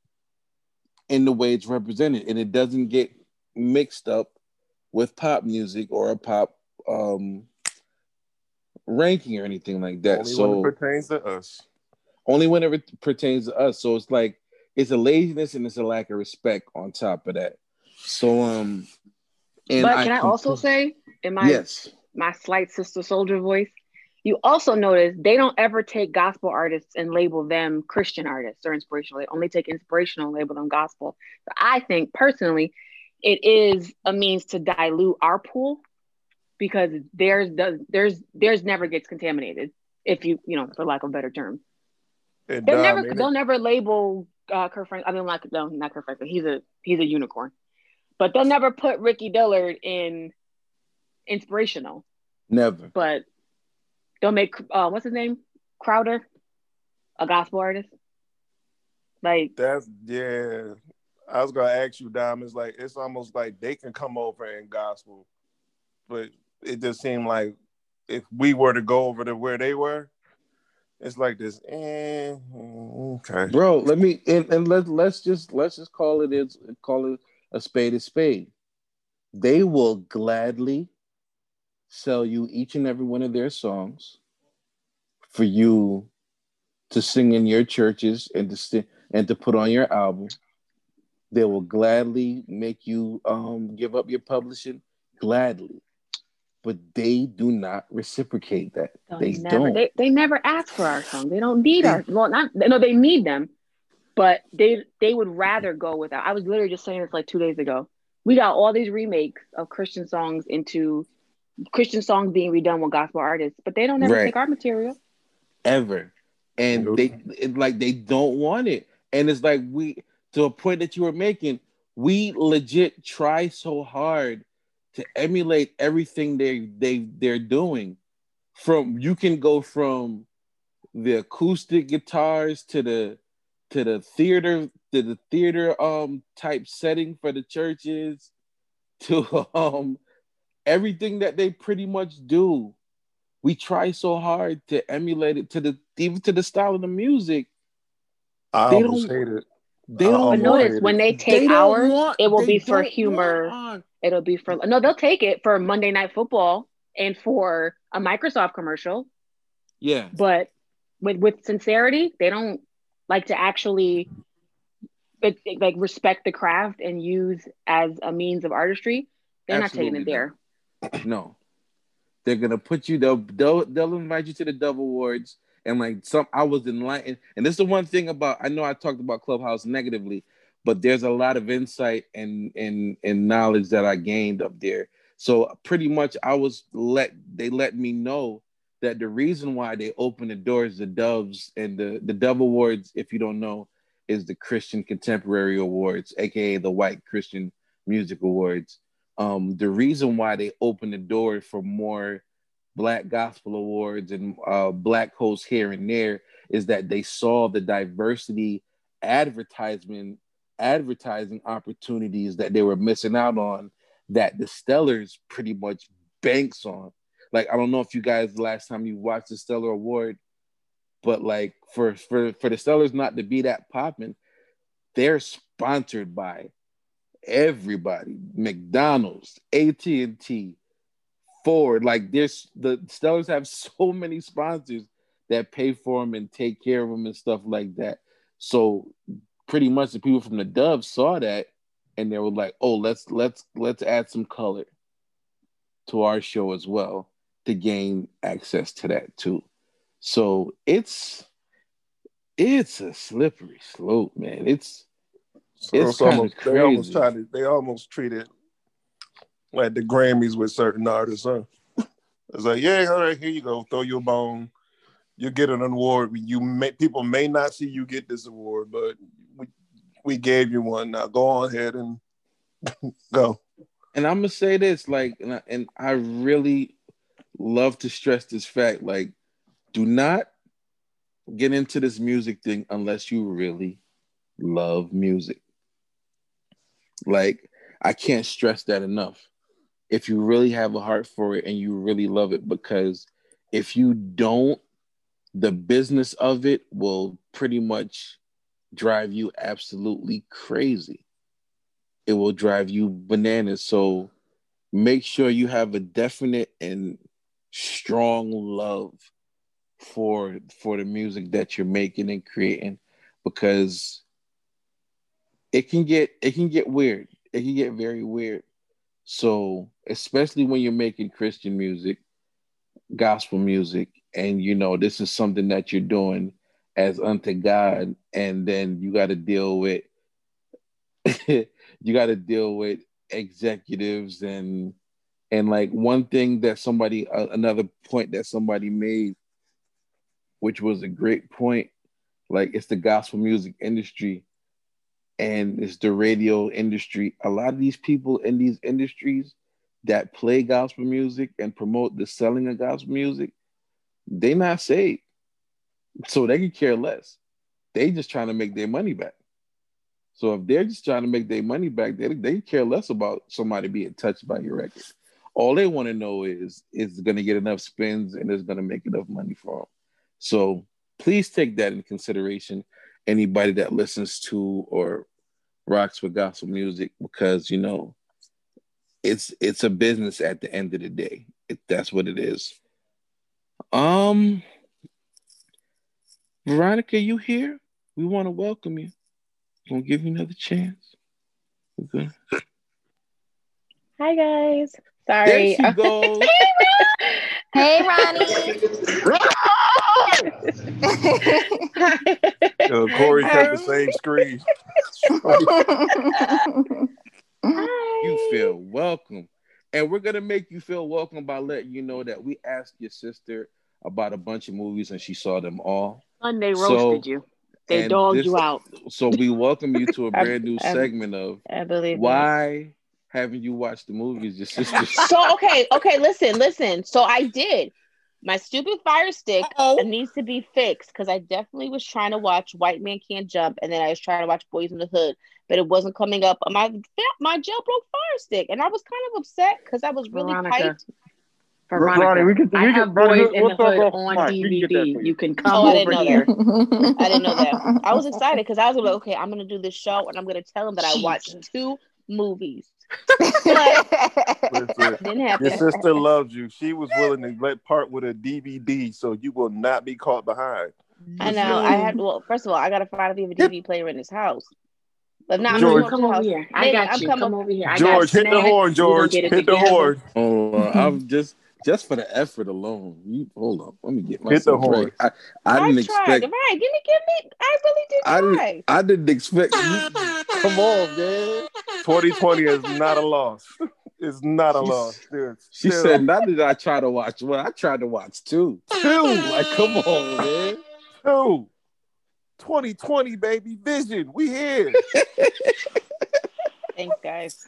in the way it's represented, and it doesn't get mixed up with pop music or a pop um ranking or anything like that. Only so when it pertains to us. only whenever it pertains to us. So it's like it's a laziness and it's a lack of respect on top of that. So um and but can I, also compl- say, in my yes, my slight sister soldier voice, you also notice they don't ever take gospel artists and label them Christian artists or inspirational. They only take inspirational and label them gospel. So I think personally, it is a means to dilute our pool because theirs does theirs theirs never gets contaminated. If you you know, for lack of a better term, It they'll never they'll never label uh, Kirk Frank. I mean, like no, not Kirk Franklin. He's a he's a unicorn, but they'll never put Ricky Dillard in inspirational. never. But they'll make uh, what's his name Crowder, a gospel artist. Like That's yeah. I was gonna ask you, Dom. It's like it's almost like they can come over in gospel, but it just seemed like if we were to go over to where they were, it's like this. Eh, okay. Bro, let me and, and let let's just let's just call it is call it a spade a spade. They will gladly sell you each and every one of their songs for you to sing in your churches and to and to put on your album. They will gladly make you um, give up your publishing gladly, but they do not reciprocate that. They never don't. they, they never ask for our song. They don't need our well not no they need them, but they they would rather go without. I was literally just saying this like two days ago. We got all these remakes of Christian songs into Christian songs being redone with gospel artists, but they don't ever Right. take our material. ever and Nope. they it, like they don't want it and it's like we to a point that you were making we legit try so hard to emulate everything they they they're doing from you can go from the acoustic guitars to the to the theater to the theater um type setting for the churches to um everything that they pretty much do we try so hard to emulate it to the even to the style of the music. I They almost don't- hate it. They I don't. But almost want- hate notice when they they take don't ours, want- it will be for humor. want- It'll be for no, they'll take it for Monday Night Football and for a Microsoft commercial. Yeah, But with with sincerity, they don't like to actually like, like respect the craft and use as a means of artistry. They're not taking it Absolutely there. No. They're gonna put you. They'll they'll, they'll invite you to the Dove Awards and like some. I was enlightened, and this is the one thing about. I know I talked about Clubhouse negatively, but there's a lot of insight and and and knowledge that I gained up there. So pretty much, I was let they let me know that the reason why they open the doors, the Doves and the the Dove Awards, if you don't know, is the Christian Contemporary Awards, aka the White Christian Music Awards. Um, the reason why they opened the door for more Black Gospel Awards and uh, Black hosts here and there is that they saw the diversity advertisement advertising opportunities that they were missing out on that the Stellars pretty much banks on. Like I don't know if you guys last time you watched the Stellar Award, but like for for for the Stellars not to be that popping, they're sponsored by everybody, McDonald's, AT and T, Ford. Like there's the Stellars have so many sponsors that pay for them and take care of them and stuff like that. So pretty much the people from the Dove saw that and they were like, "Oh, let's let's let's add some color to our show as well to gain access to that too." So it's it's a slippery slope, man. It's It's it's almost, kinda they almost crazy. try to they almost treat it like the Grammys with certain artists, huh? It's like, yeah, all right, here you go, throw your bone. You get an award. You may people may not see you get this award, but we we gave you one. Now go on ahead and go. and I'm gonna say this, like, and I, and I really love to stress this fact. Like, do not get into this music thing unless you really love music. Like, I can't stress that enough. If you really have a heart for it and you really love it, because if you don't, the business of it will pretty much drive you absolutely crazy. It will drive you bananas. So make sure you have a definite and strong love for for the music that you're making and creating because it can get it can get weird. It can get very weird. So, especially when you're making Christian music, gospel music, and you know this is something that you're doing as unto God, and then you got to deal with you got to deal with executives and and like one thing that somebody uh, another point that somebody made which was a great point like it's the gospel music industry and it's the radio industry. A lot of these people in these industries that play gospel music and promote the selling of gospel music they not saved. So they can care less. They just trying to make their money back. So if they're just trying to make their money back they, they care less about somebody being touched by your record. All they want to know is is going to get enough spins and is going to make enough money for them so please take that in consideration anybody that listens to or rocks with gospel music because you know it's it's a business at the end of the day. It, that's what it is. Um, Veronica, you here? We want to welcome you. Gonna give you another chance. We're gonna. Hi guys. Sorry. There she goes. hey, Ronnie. Uh, Corey kept the same screen. you feel welcome. And we're gonna make you feel welcome by letting you know that we asked your sister about a bunch of movies and she saw them all. And they So- roasted you. They and dogged this- you out. So we welcome you to a brand new I- segment of I believe. that. why haven't you watched the movies your sister So okay, okay, listen, listen. So I did. My stupid fire stick Uh-oh. needs to be fixed because I definitely was trying to watch White Man Can't Jump, and then I was trying to watch Boys in the Hood, but it wasn't coming up on my my jailbroke fire stick, and I was kind of upset because I was really Veronica. hyped. Veronica, Ronnie, we can- we I can- have Ronnie, boys in the hood on offline. We can DVD. you. You can Oh, come I didn't over know here. I didn't know that. I was excited because I was like, okay, I'm gonna do this show, and I'm gonna tell them that I watched two movies. Listen, Didn't happen. your sister loves you. She was willing to let part with a DVD, so you will not be caught behind. I know. I had well, first of all, I gotta find if we a DVD player in this house. But now George- I'm come coming over to here. I Maybe got I'm you. coming- Come over here. I George, got hit the horn, George. Hit it the horn. Oh, on, I'm just just for the effort alone. You hold up. Let me get the myself horn. right. I, I I, didn't tried. expect. Right. Give me, give me. I really did I try. didn't. I didn't expect. You, come on, man. 2020 is not a loss. It's not a She's- loss. Dude, She still- said, "Not did I try to watch one. I tried to watch two. Two. Like, come on, man. two. 2020, baby. Vision. We here. Thanks, guys.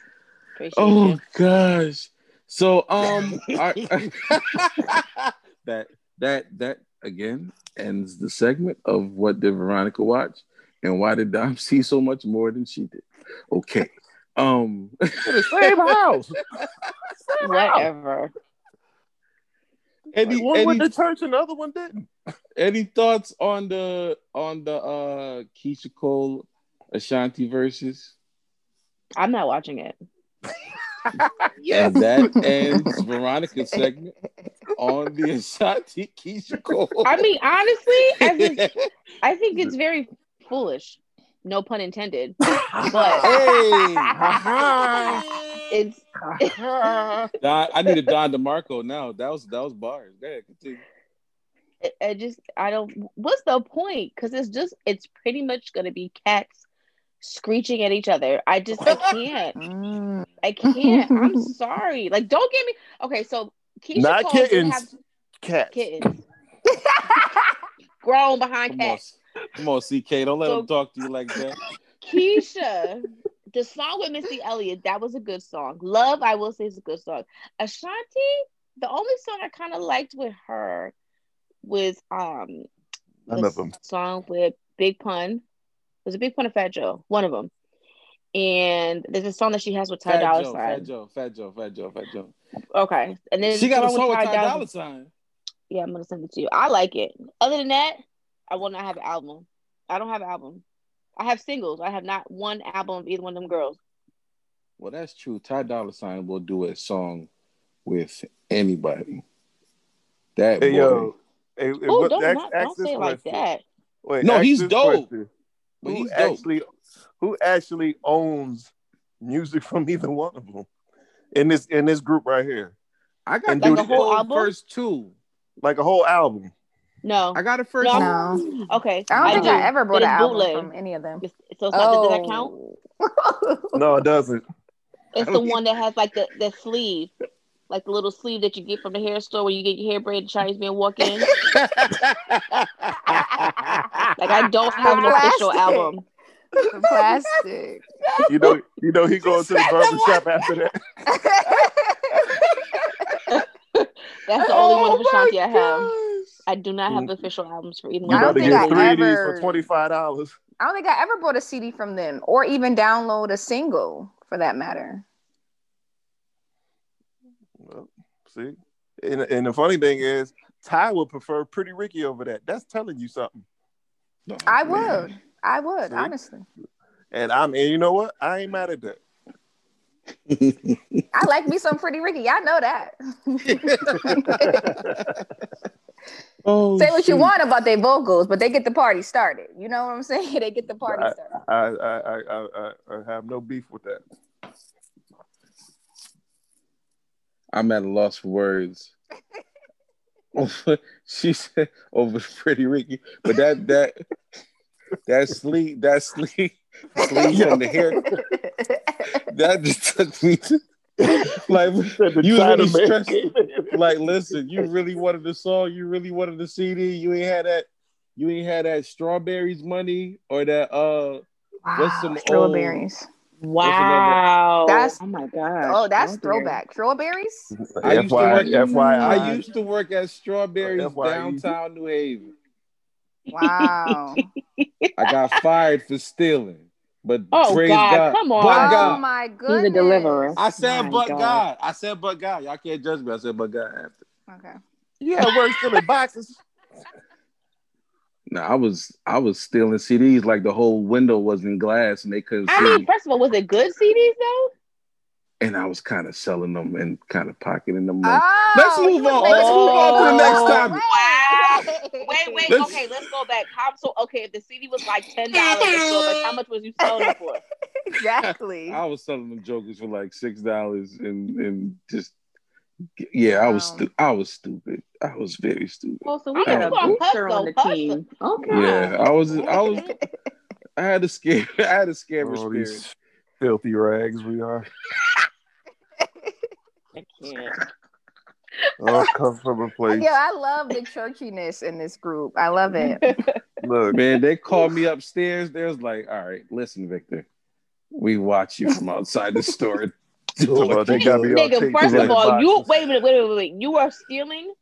Appreciate Oh you. gosh. So um, I- that that that again ends the segment of what did Veronica watch and why did Dom see so much more than she did. Okay. Um. Same house. Whatever. Any one went to church and the other one didn't. any thoughts on the on the uh Keyshia Cole Ashanti Verzuz? I'm not watching it. And that ends Veronica's segment on the Ashanti Keyshia Cole. I mean, honestly, as in, I think it's very foolish. No pun intended. But hey, it's Don, I need a Don DeMarco now. That was that was bars. Go ahead, continue. I- I just I don't. What's the point? Because it's just it's pretty much gonna be cats screeching at each other. I just I can't. Mm. I can't. I'm sorry. Like, don't get me. Okay, so Keyshia Not Cole did kittens. have Cats. kittens grown behind Come on, cats. come on, CK. Don't let So- him talk to you like that. Keyshia, the song with Missy Elliott, that was a good song. Love, I will say, is a good song. Ashanti, the only song I kind of liked with her was um None the of them. song with Big Pun. Was it Big Pun of Fat Joe? One of them. And there's a song that she has with Ty Fat Dolla Joe, Sign. Fat Joe, Fat Joe, Fat Joe, Fat Joe. Okay, and then She got a song with Ty Ty Dolla- Dolla Sign. Yeah, I'm gonna send it to you. I like it. Other than that, I will not have an album. I don't have an album. I have singles. I have not one album of either one of them girls. Well, that's true. Ty Dolla Sign will do a song with anybody. That Hey boy. yo, hey, hey, Oh, don't, not, don't say it like that. Wait, No, he's dope. question. But Who he's dope. actually, who actually owns music from either one of them in this in this group right here? I got And the do the whole whole album? first two. Like a whole album. No. I got a first. No. two. No. Okay. I don't think do. I ever bought an album bootleg. from any of them. It's- So it's not, does that oh. count? Oh. No, it doesn't. It's the one that has like the, the sleeve, like the little sleeve that you get from the hair store where you get your hair braided. Chinese man walk in. Like I don't have an official album. The plastic. You know, you know, he goes to the said barber shop after that. That's the only oh one of Oh Ashanti I have. I do not have mm. official albums for either You one. I got don't to think get I three of these ever- for twenty five dollars. I don't think I ever bought a CD from them or even download a single for that matter. Well, see, and, and the funny thing is, Ty would prefer Pretty Ricky over that. That's telling you something. No, I man. would. I would, See? honestly. And I'm, and you know what? I ain't mad at that. I like me some Pretty Ricky. I know that. oh, Say what you want about their vocals, but they get the party started. You know what I'm saying? They get the party Right. started. I, I, I, I, I, I have no beef with that. I'm at a loss for words. she said over Pretty Ricky, but that that that sleep that sleep sleep from the hair that just took me to, like you really stressed. Like, listen, you really wanted the song, you really wanted the CD, you ain't had that, you ain't had that strawberries money or that uh What's some Wow, strawberries? Wow. That's- oh my god. Oh, that's Strawberry. throwback. Strawberries? I used to work- FYI, I used to work at Strawberries FYE. downtown New Haven. Wow. I got fired for stealing. But Oh, praise God, God. come on. But oh God. my goodness. He's a deliverer. I said My but God. God. I said but God. Y'all can't judge me. I said but God after. Okay. Yeah, work stealing boxes. No, I was I was stealing CDs like the whole window was in glass and they couldn't I see. mean, first of all, was it good CDs though? and I was kind of selling them and kind of pocketing them. Oh, Let's move on. was Let's move on to the next topic. Wow. Wait, wait. Let's- Okay, let's go back. How so? Okay, if the CD was like ten dollars, like how much was you selling it for? Exactly. I was selling them jokers for like six dollars and and just yeah, I was Wow. stu- I was stupid. I was very stupid. Oh, so we got a mean, booster on the hustle, team. Okay. Yeah, I was I was I had a scare I had a scary Oh, spirit. these filthy rags we are. I can't. Oh, come from a place. Yeah, I love the churchiness in this group. I love it. Look, Man, they called me upstairs. They was like, "All right, listen, Victor, we watch you from outside the store." Talking about they got me on Nigga, first of all, you boxes. wait a minute, wait, wait, wait, wait. You are stealing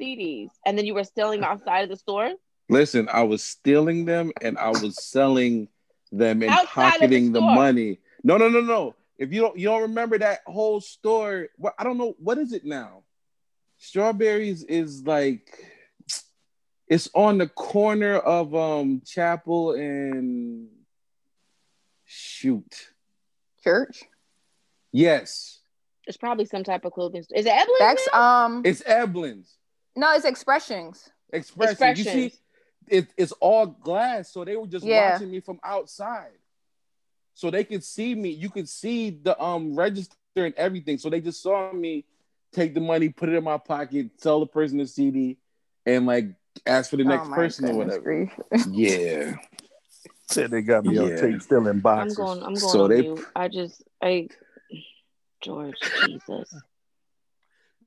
CDs, and then you were selling them outside of the store. Listen, I was stealing them and I was selling them and Outside of the pocketing the, money. No, no, no, no. If you don't, you don't remember that whole store. What I don't know. What is it now? Strawberries is like it's on the corner of um Chapel and shoot. Church. Yes, It's probably some type of clothing. store. Is it Evelyn? That's um it's Eblen's no, it's expressions. Expression. Expressions. You see, it, it's all glass, so they were just Yeah. watching me from outside, so they could see me. You could see the um register and everything. So they just saw me take the money, put it in my pocket, tell the person the CD, and like ask for the next Oh, person or whatever. grief. Yeah, Said they got me on Yeah. tape stealing I'm going. I'm going So on they- mute. I just, I, George, Jesus.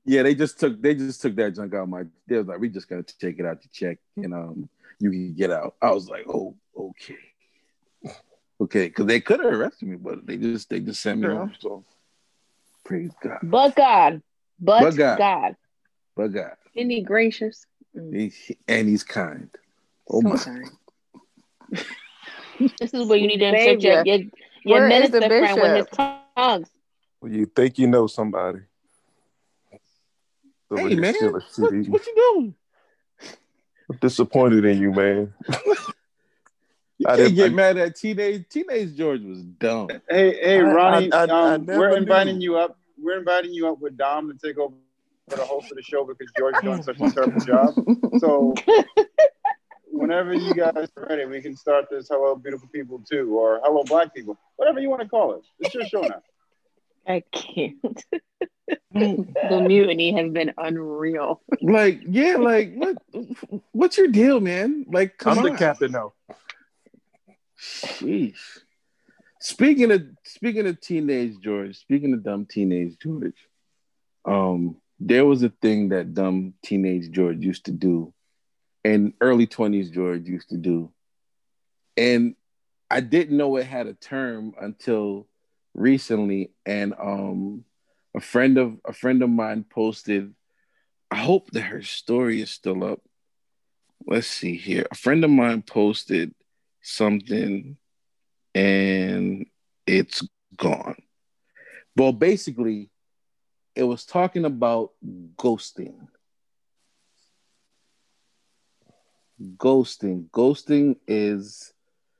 yeah. They just took they just took that junk out of my. They was like, we just gotta take it out to check, and um, you can get out. I was like, oh, okay. Okay, because they could have arrested me, but they just they just sent me True. home. So praise God. But God, but, But God. God. but God. Isn't he gracious? Mm, He- and he's kind. Oh so my! kind. this is where you need to insert Savior. your, your, your Where is the minister friend with his bishop? tongues. Well, you think you know somebody. So Hey man, what, what you doing? I'm disappointed in you, man. You I can't didn't- get I- mad at teenage teenage George was dumb. Hey, hey, Ronnie, I- I- I um, never we're knew. inviting you up. We're inviting you up with Dom to take over for the host of the show because George is doing such a terrible job. So, whenever you guys are ready, we can start this "Hello, Beautiful People" too, or "Hello, Black People," whatever you want to call it. It's your show now. I can't. the mutiny has been unreal. Like, yeah, like what? What's your deal, man? Like, come I'm on. the captain now. Sheesh. Speaking of speaking of teenage George, speaking of dumb teenage George, um, there was a thing that dumb teenage George used to do, and early twenties George used to do, and I didn't know it had a term until recently, and um, a friend of a friend of mine posted. I hope that her story is still up. Let's see here. A friend of mine posted something and it's gone. Well, basically, it was talking about ghosting. Ghosting. Ghosting is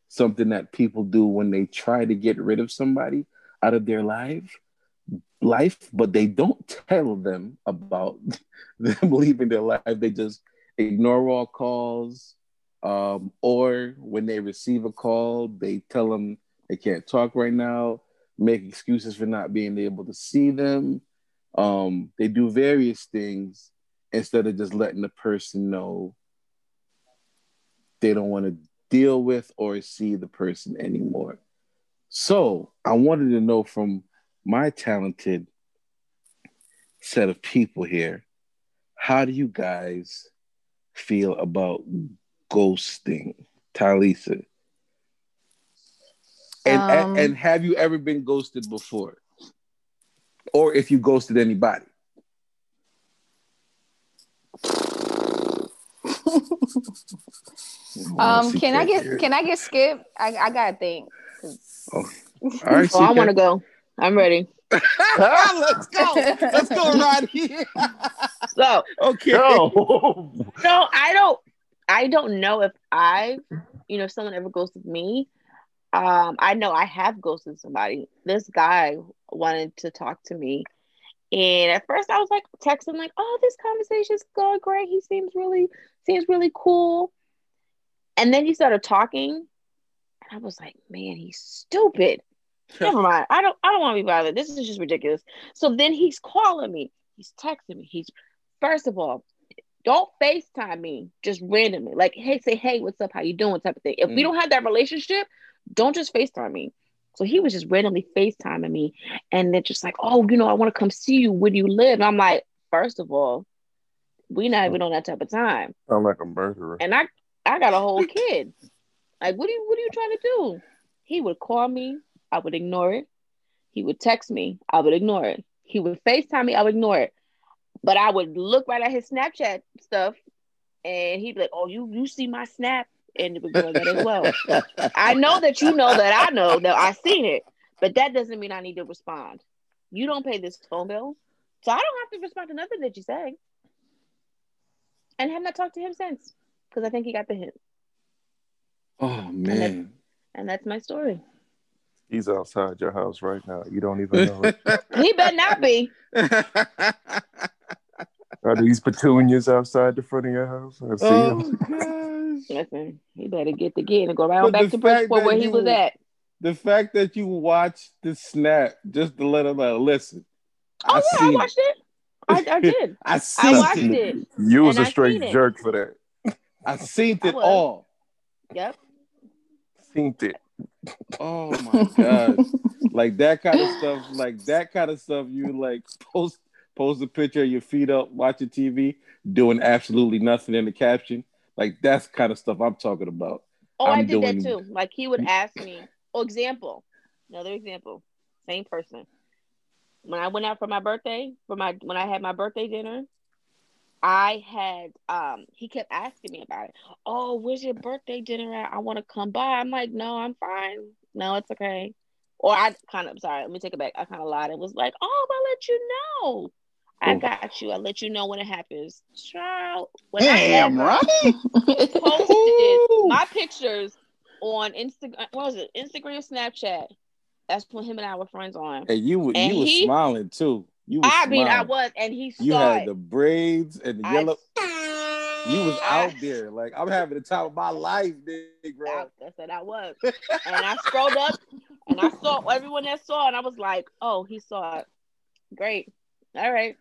something that people do when they try to get rid of somebody out of their life life but they don't tell them about them leaving their life they just ignore all calls um, or when they receive a call, they tell them they can't talk right now, make excuses for not being able to see them. Um, they do various things instead of just letting the person know they don't want to deal with or see the person anymore. So I wanted to know from my talented set of people here, how do you guys feel about ghosting, Talisa? And, Um, and have you ever been ghosted before? Or if you ghosted anybody? um, can I get can I get skipped? I, I gotta think. All right, Oh, I want to go. I'm ready. Let's go. Let's go right here. So okay. No. no, I don't. I don't know if I, you know, if someone ever ghosted me. Um, I know I have ghosted somebody. This guy wanted to talk to me, and at first I was like texting, like, "Oh, this conversation's going great. He seems really seems really cool." And then he started talking, and I was like, "Man, he's stupid." Never mind. I don't. I don't want to be bothered. This is just ridiculous. So then he's calling me. He's texting me. He's first of all, don't FaceTime me just randomly. Like, hey, say, hey, what's up? How you doing? Type of thing. If we Mm. don't have that relationship, don't just FaceTime me. So he was just randomly FaceTiming me, and they're just like, oh, you know, I want to come see you. Where do you live? And I'm like, first of all, we not even on that type of time. Sound like a murderer. And I, I got a whole kid. Like, what are you, what are you trying to do? He would call me, I would ignore it. He would text me, I would ignore it. He would FaceTime me, I would ignore it. But I would look right at his Snapchat stuff, and he'd be like, "Oh, you you see my snap?" And ignore that as well. I know that you know that I know that I seen it, but that doesn't mean I need to respond. You don't pay this phone bill, so I don't have to respond to nothing that you say. And have not talked to him since because I think he got the hint, Oh man. and that's my story. He's outside your house right now. You don't even know. He better not be. Are these petunias outside the front of your house? I see oh them. Listen, he better get the kid and go right on back to fact Bridgeport that where he was at. The fact that you watched the snap just to let him know, listen. Oh yeah, I watched it. I, I did. I seen watched it. it. You was And a I straight seen it. jerk for that. I seen it was. all. Yep. Seen it. Oh my god! like that kind of stuff. Like that kind of stuff. You like post post a picture of your feet up watching TV, doing absolutely nothing in the caption. Like that's the kind of stuff I'm talking about. Oh, i I'm did doing- that too. Like he would ask me, oh, example, another example, same person. When I went out for my birthday, for my when I had my birthday dinner, I had um he kept asking me about it. Oh, where's your birthday dinner at? I want to come by. I'm like, no, I'm fine. No, it's okay. Or I kind of sorry, let me take it back. I kind of lied and was like, oh, I'll let you know. I got you. I'll let you know when it happens. Child, when Damn, I right? posted my pictures on Instagram, what was it? Instagram, Snapchat. That's when him and I were friends on. And you were And you was he- smiling too. You I mean, I was, and he saw You had it. the braids and the I- yellow. You was I- out there. Like I'm having the time of my life, big I, bro. that's what I was. and I scrolled up and I saw everyone that saw and I was like, oh, he saw it. Great. All right.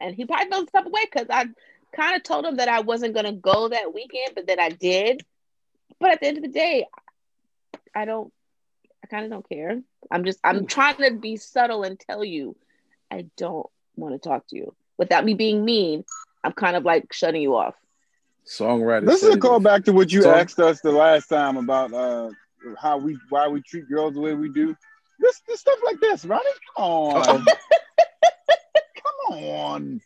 And he probably felt type of because I kind of told him that I wasn't going to go that weekend, but then I did. But at the end of the day, I don't, I kind of don't care. I'm just, I'm trying to be subtle and tell you, I don't want to talk to you without me being mean. I'm kind of like shutting you off. Songwriter. This is a it. callback to what you So- asked us the last time about uh how we why we treat girls the way we do. This this stuff like this, Ronnie. Come on. Come on.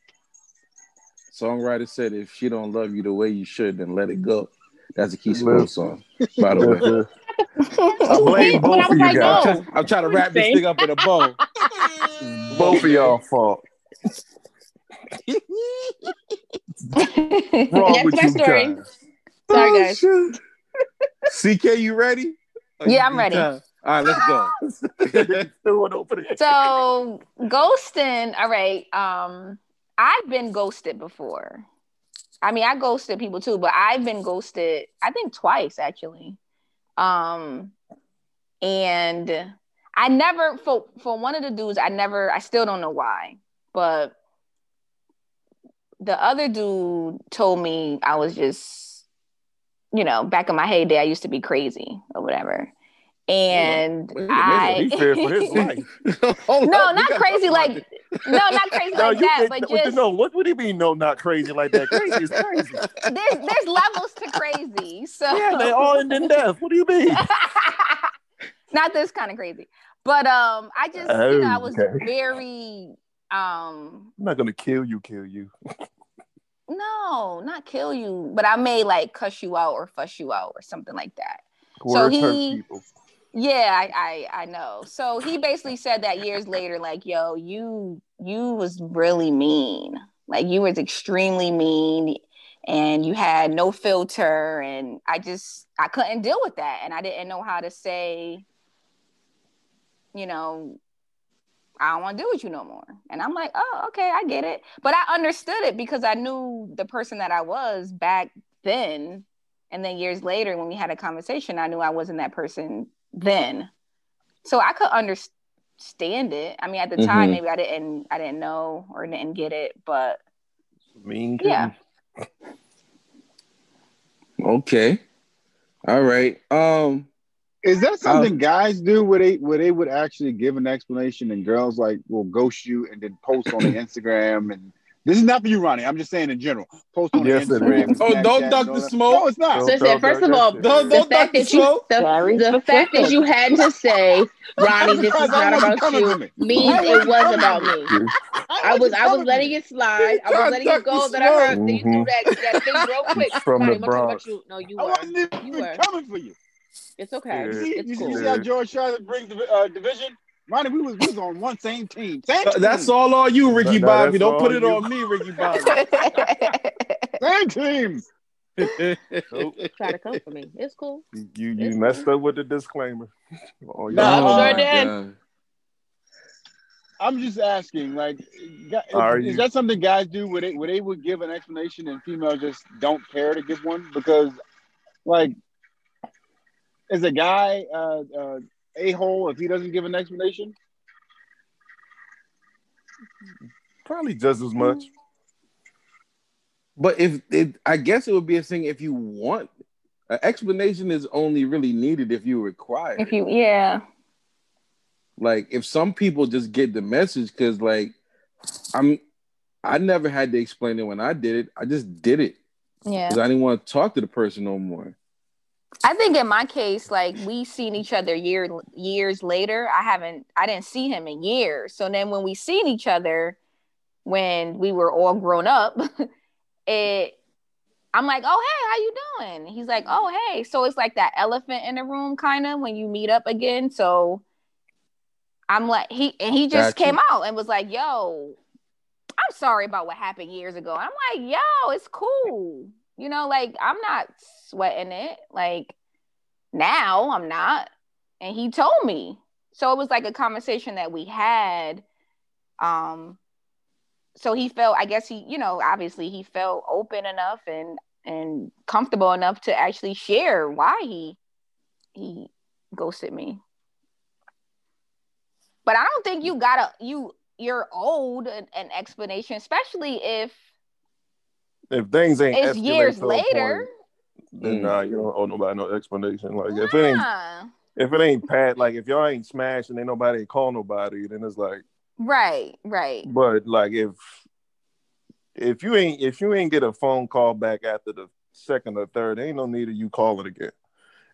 Songwriter said, "If she don't love you the way you should, then let it go." That's a Keyshia Live. Cole song, by the way. I blame both of you guys. no. I'm trying to wrap this thing up in a bow. Both of y'all fault. Wrong That's with my you story. guys. Sorry, guys. shit. CK, you ready? Or Yeah, you I'm ready. time? All right, let's go. Threw it over there. so ghosting, all right. Um, I've been ghosted before. I mean, I ghosted people too, but I've been ghosted, I think twice actually. Um, and I never for for one of the dudes, I never, I still don't know why, but the other dude told me I was just, you know, back in my heyday, I used to be crazy or whatever. And minute, I He feared for his life. No, not crazy like no, not crazy No, like that, but just no. What would he mean? No, not crazy like that. Crazy is crazy. there's there's levels to crazy. So yeah, they all end in death. What do you mean? not this kind of crazy. But um I just you know I was Okay. very um I'm not gonna kill you. Kill you. no, not kill you, but I may like cuss you out or fuss you out or something like that. Words he-. Yeah, I, I I know. So he basically said that years later, like, yo, you you was really mean. Like you was extremely mean and you had no filter and I just I couldn't deal with that. And I didn't know how to say, you know, I don't want to deal with you no more. And I'm like, oh, okay, I get it. But I understood it because I knew the person that I was back then. And then years later, when we had a conversation, I knew I wasn't that person then. So I could understand it. I mean, at the time, Mhm. maybe I didn't, I didn't know or didn't get it, but Mean. Yeah. Okay. All right. Um. Is that something guys do where they where they would actually give an explanation and girls like will ghost you and then post on the Instagram and this is not for you, Ronnie. I'm just saying in general. Post on Yes, Instagram. is. Oh, Snapchat, don't and duck all the smoke. No, it's not. So I Don't- said, first of don't- all, don't- Don't the don't duck fact the that you smoke. the, the fact that you had to say, Ronnie, this is not about you, me. means it wasn't was coming about me. I was I was letting it slide. I was letting it go. That I heard that you threw that, that thing real quick. From Ronnie, the I'm talking about Bronx. No, you were. wasn't You were. coming for you. It's okay. You see, It's you, cool. you see how George Charlotte brings the uh, division? Ronnie, we was we was on one same team. Same Uh, team. That's all on you, Ricky No, no, Bobby. that's Don't put it you. on me, Ricky Bobby. Same team. Try to come for me. It's cool. You you, you messed up with the disclaimer. Oh, No. I'm Oh, sure did. I'm just asking, like, gu- Are is, you- that something guys do Would they where they would give an explanation and females just don't care to give one? Because, like, is a guy uh, uh, a hole if he doesn't give an explanation? Probably just as much. But if it, I guess it would be a thing if you want an explanation is only really needed if you require. if you, yeah, like if some people just get the message because like I'm I never had to explain it when I did it. I just did it yeah. because I didn't want to talk to the person no more. I think in my case, like we seen each other year years later. I haven't, I didn't see him in years. So then when we seen each other, when we were all grown up, it I'm like, oh hey, how you doing? He's like, oh hey. So it's like that elephant in the room kind of when you meet up again. So I'm like, he and he just Got you. came out and was like, yo, I'm sorry about what happened years ago. I'm like, yo, it's cool. You know, like I'm not sweating it. Like now I'm not. And he told me. So it was like a conversation that we had. Um so he felt, I guess he, you know, obviously he felt open enough and and comfortable enough to actually share why he he ghosted me. But I don't think you gotta you you're owed an, an explanation, especially if If things ain't it's escalate years later. point, then Mm. nah, you don't owe nobody no explanation. Like if it ain't if it ain't pat, like if y'all ain't smashed and ain't nobody call nobody, then it's like. Right, right. But like if if you ain't if you ain't get a phone call back after the second or third, ain't no need of you calling again.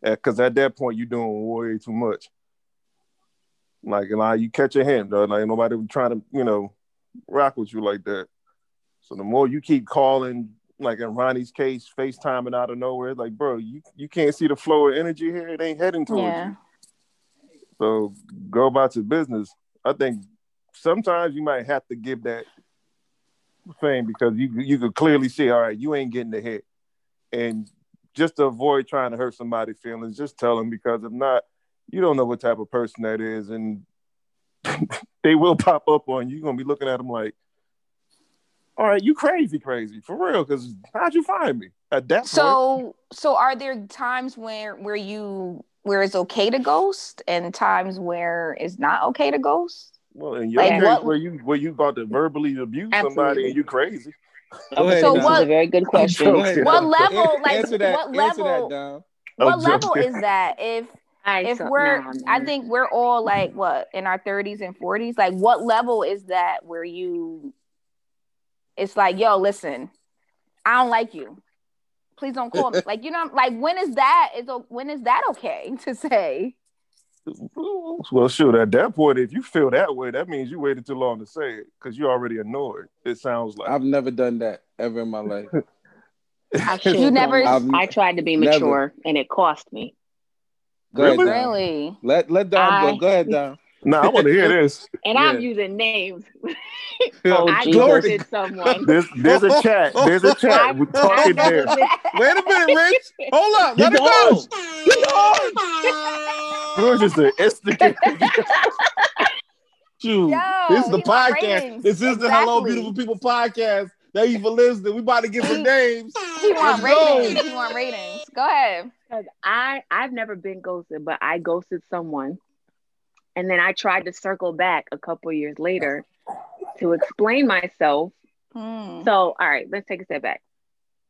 Because at that point you're doing way too much. Like like you catch a hint, though. Like nobody was trying to, you know, rock with you like that. So the more you keep calling, like in Ronnie's case, FaceTiming out of nowhere, like bro, you you can't see the flow of energy here. It ain't heading towards Yeah. you. So go about your business. I think sometimes you might have to give that thing because you you could clearly see, all right, you ain't getting the hit, and just to avoid trying to hurt somebody's feelings, just tell them because if not, you don't know what type of person that is, and they will pop up on you. You're gonna be looking at them like, all right, you crazy, crazy for real. Because how'd you find me at that point? So so are there times where where you where it's okay to ghost and times where it's not okay to ghost? Well, in your Like case, what- where you where you about to verbally abuse somebody and you crazy. Ahead, So Dom. what- This a very good question. Go Go ahead, What level, like, answer that, what Answer level- that, What I'm level joking. is that? If I if we're nah, I think we're all like what in our 30s and 40s, like what level is that where you it's like, yo, listen, I don't like you. Please don't call me. Like, you know, like when is that is o- when is that okay to say? Well, shoot, at that point, if you feel that way, that means you waited too long to say it because you're already annoyed. It sounds like. I've never done that ever in my life. I You never- done that. I tried to be Never. mature and it cost me. Go ahead, Really? Dom. Really? Let let Dom I- go. Go ahead, Dom. Now I want to hear this. And Yeah. I'm using names. Oh, I Jesus. ghosted someone. There's there's a chat. There's a chat. We're talking I there. Wait a minute, Rich. Hold up. You Let it go. go. We're just an instant. Shoot. Yo, this is the podcast. ratings. This is the Hello Beautiful People podcast. Thank you for listening. We about to get some names. He want Let's go. ratings. He want ratings. Go ahead. Because I I've never been ghosted, but I ghosted someone, and then I tried to circle back a couple years later to explain myself. Hmm. So all right, let's take a step back.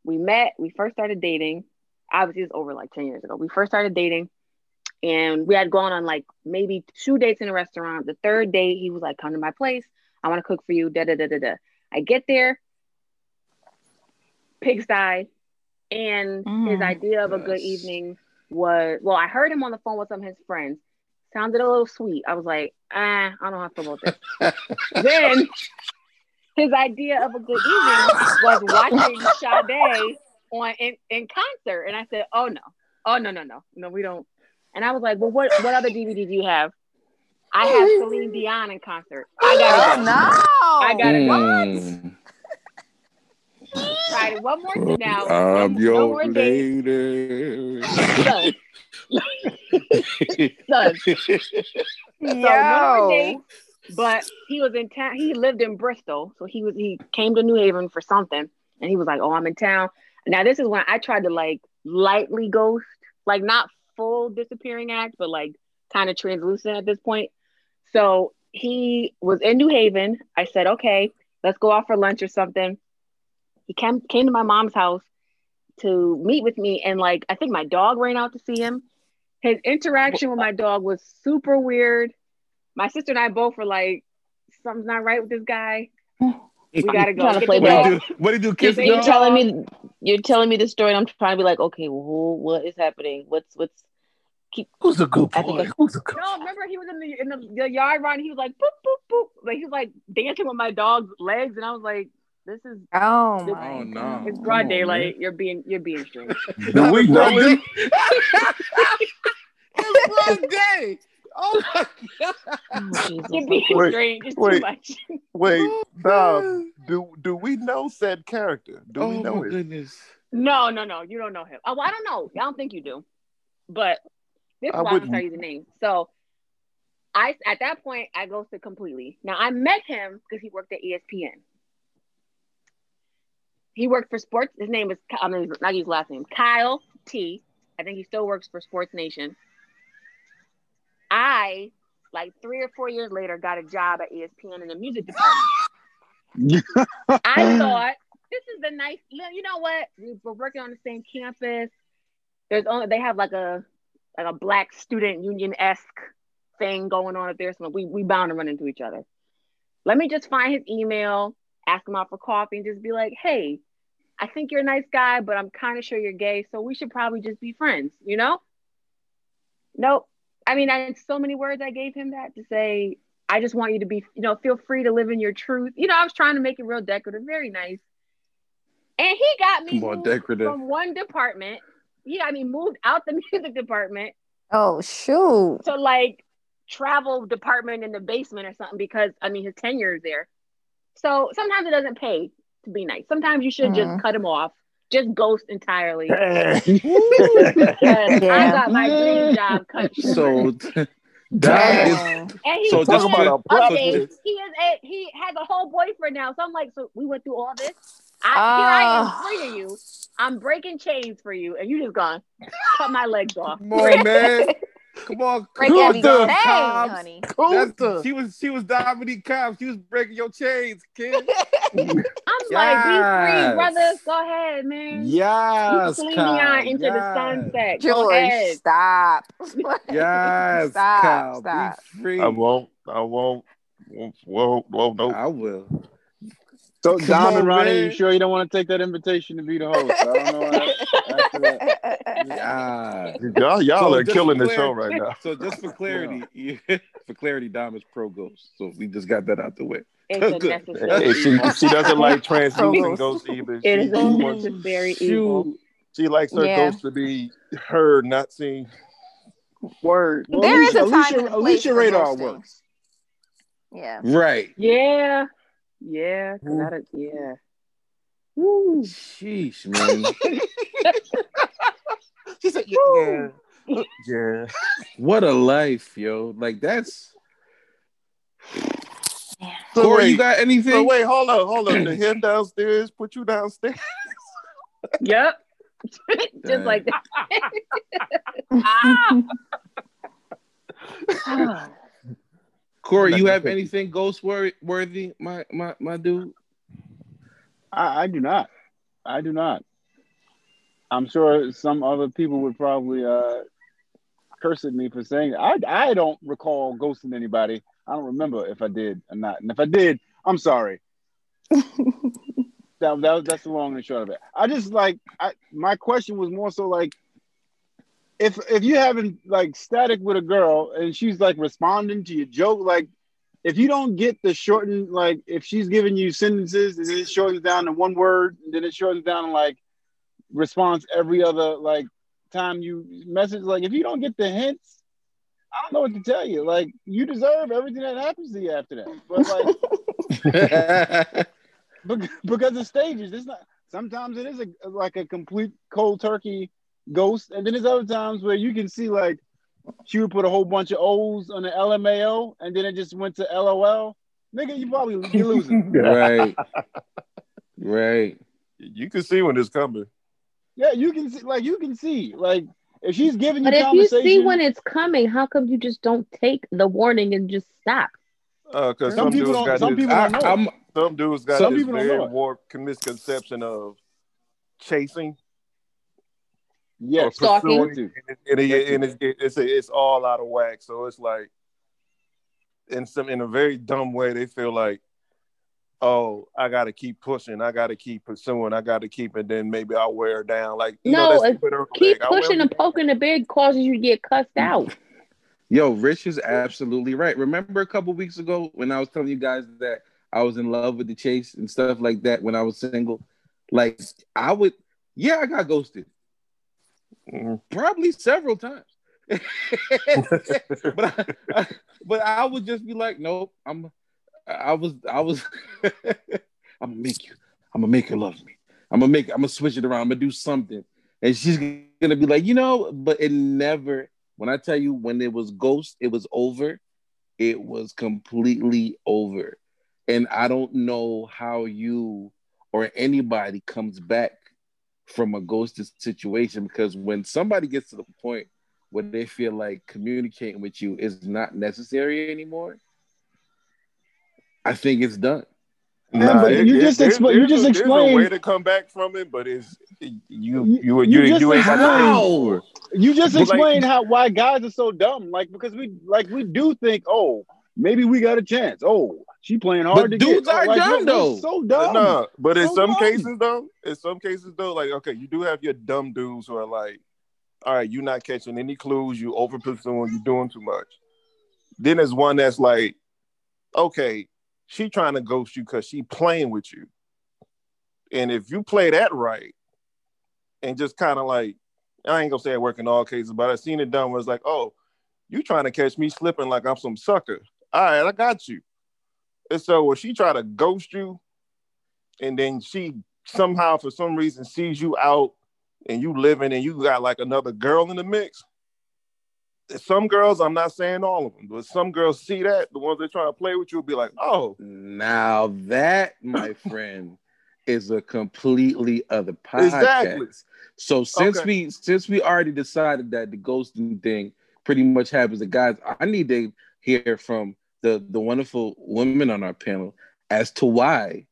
We met. We first started dating. Obviously, it's over like ten years ago. We first started dating, and we had gone on like maybe two dates in a restaurant. The third date, he was like, "Come to my place. I want to cook for you." Da da da da da. I get there, pigsty, and his Mm. idea of a good evening was well. I heard him on the phone with some of his friends. Sounded a little sweet. I was like, ah, I don't have to feel about this. then his idea of a good evening was watching Sade on in, in concert, and I said, oh no, oh no no no no we don't. And I was like, well, what what other DVD do you have? I have Celine Dion in concert. I gotta Oh no! I gotta go. Mm. Try it one more time now. I'm no, no your more lady. Yo. no more. But he was in town. He lived in Bristol, so he was he came to New Haven for something, and he was like, "Oh, I'm in town." Now this is when I tried to like lightly ghost, like not full disappearing act, but like kind of translucent at this point. So he was in New Haven. I said, "Okay, let's go out for lunch or something." He came came to my mom's house to meet with me, and like I think my dog ran out to see him. His interaction with my dog was super weird. My sister and I both were like, "Something's not right with this guy. We gotta go." Trying to play What ball. do you do? What do you do? You're, you're telling telling me you're telling me the story, and I'm trying to be like, okay, well, what is happening? What's what's keep, Who's a good I think boy? I- Who's a good No, remember he was in the in the, the yard run. He was like boop boop boop. Like he was like dancing with my dog's legs, and I was like, This is Oh This- my Oh, no. God. it's Come broad on, daylight. You're being you're being strange. Do we know him? it's broad day. Oh my god. Oh, You're being Wait, strange. It's wait. too much. Wait, Oh, Dom, do do we know said character? Do we oh know my it? goodness. No, no, no. You don't know him. Oh, I don't know. I don't think you do. But this is why I'm wouldn't. gonna tell you the name. So I at that point I ghosted completely. Now I met him because he worked at ESPN. He worked for sports. His name is I mean not his last name. Kyle T. I think he still works for Sports Nation. I like three or four years later got a job at ESPN in the music department. I thought this is the nice. You know what? We We're working on the same campus. There's only they have like a like a black student union esque thing going on up there. So we we bound to run into each other. Let me just find his email, ask him out for coffee, and just be like, hey, I think you're a nice guy, but I'm kind of sure you're gay, so we should probably just be friends. You know? Nope. I mean, I had so many words I gave him that to say, I just want you to be, you know, feel free to live in your truth. You know, I was trying to make it real decorative, very nice. And he got me Come on, decorative. from one department. He got me moved out the music department Oh shoot. to like travel department in the basement or something because I mean his tenure is there. So sometimes it doesn't pay to be nice. Sometimes you should just cut him off, just ghost entirely. Because I got my dream job cut short. So Dom is Dang. and he so was just doing about a updates. twist. He is a he has a whole boyfriend now. So I'm like, so we went through all this. I, here I am Ah. freeing you. I'm breaking chains for you, and you just gone cut my legs off. come on, man. Come on, Break come every on, chain, honey. That's- She was she was Dominique Cobbs. She was breaking your chains, kid. I'm like, be free, brother. Go ahead, man. Yes, can lead me Cobb. on into the yes. sunset. Go George, ahead. stop. Yes, Stop, Cobb. stop. Be free. I won't. I won't. Won't. Won't. won't no. I will. So, Come Dom and Ronnie, man. you sure you don't want to take that invitation to be the host? I don't know. What after that. Yeah. Y'all, y'all So are just killing the show right now. So just for clarity, for clarity, Dom is pro ghost. So we just got that out the way. It's a Good. necessary. Hey, she, she doesn't like transmuting Ghost. ghosts either. It is She, a wants- necessary evil. Shoot. she likes her Yeah. ghosts to be heard, not seen. Word. Well, There is Alicia, a time Alicia, and a place Alicia for radar ghosting. works. Yeah. Right. Yeah. Yeah. 'cause Ooh. that- yeah. Woo. Sheesh, man. She said, yeah, yeah. yeah. what a life, yo. Like that's So Corey, wait, you got anything? so wait, hold on, hold on. The him downstairs put you downstairs. Yep. Just like that. Corey, you have anything ghost worthy, my my my dude? I, I do not. I do not. I'm sure some other people would probably uh, curse at me for saying. I I don't recall ghosting anybody. I don't remember if I did or not. And if I did, I'm sorry. that, that that's the long and short of it. I just like I my question was more so like if if you having like static with a girl and she's like responding to your joke, like if you don't get the shortened like if she's giving you sentences and then it shortens down to one word and then it shortens down to like response every other like time you message, like if you don't get the hints, I don't know what to tell you. Like you deserve everything that happens to you after that. But like Bec- because of stages. It's not. Sometimes it is a like a complete cold turkey ghost, and then there's other times where you can see like she would put a whole bunch of O's on the LMAO, and then it just went to LOL. Nigga, you probably you losing. right. Right. You can see when it's coming. yeah, you can see. Like you can see. Like if she's giving you But if you see when it's coming, how come you just don't take the warning and just stop? Uh, cause Some some, people dudes don't- got some this, people I, don't know. I'm some dudes got Some this people don't very know it. warped misconception of chasing yes, Stalking. pursuing, and, and, and it's, it's it's all out of whack. So it's like, in some in a very dumb way, they feel like, oh, I got to keep pushing, I got to keep pursuing, I got to keep, and then maybe I'll wear her down. Like, you No, know, that's Keep flag. Pushing and poking the big causes you to get cussed mm. out. Yo, Rich is absolutely right. Remember a couple weeks ago when I was telling you guys that I was in love with the chase and stuff like that when I was single. Like I would, yeah, I got ghosted. Probably several times. but I, I- but I would just be like, nope, I'm I was I was I'm gonna make you, I'm gonna make her love me. I'm gonna make I'm gonna switch it around, I'm gonna do something. And she's gonna be like, you know, but it never when I tell you when it was ghost, it was over, it was completely over. And I don't know how you or anybody comes back from a ghosted situation because when somebody gets to the point where they feel like communicating with you is not necessary anymore, I think it's done. Yeah, but you just there's- expl- you just a- there's a explained- way to come back from it, but it's you you You- you you you, just you ain't got explained- to pay for it. You just But, like- how why guys are so dumb. Like because we like we do think, oh, maybe we got a chance. Oh, she playing hard But to dudes get. are like, dumb, we're- we're though. So dumb. No, but in So some dumb. cases though, in some cases though, like okay, you do have your dumb dudes who are like, all right, you're not catching any clues, you over pursuing, you're doing too much. Then there's one that's like, okay, she trying to ghost you because she playing with you. And if you play that right, and just kind of like, I ain't gonna say it work in all cases, but I've seen it done where it's like, oh, you trying to catch me slipping like I'm some sucker. All right, I got you. And so when she try to ghost you, and then she somehow for some reason sees you out and you living and you got like another girl in the mix. Some girls, I'm not saying all of them, but some girls see that, the ones that trying to play with you will be like, oh, Now that, my friend, is a completely other podcast. Exactly. So since Okay. we since we already decided that the ghosting thing pretty much happens to guys, I need to hear from the the wonderful women on our panel as to why.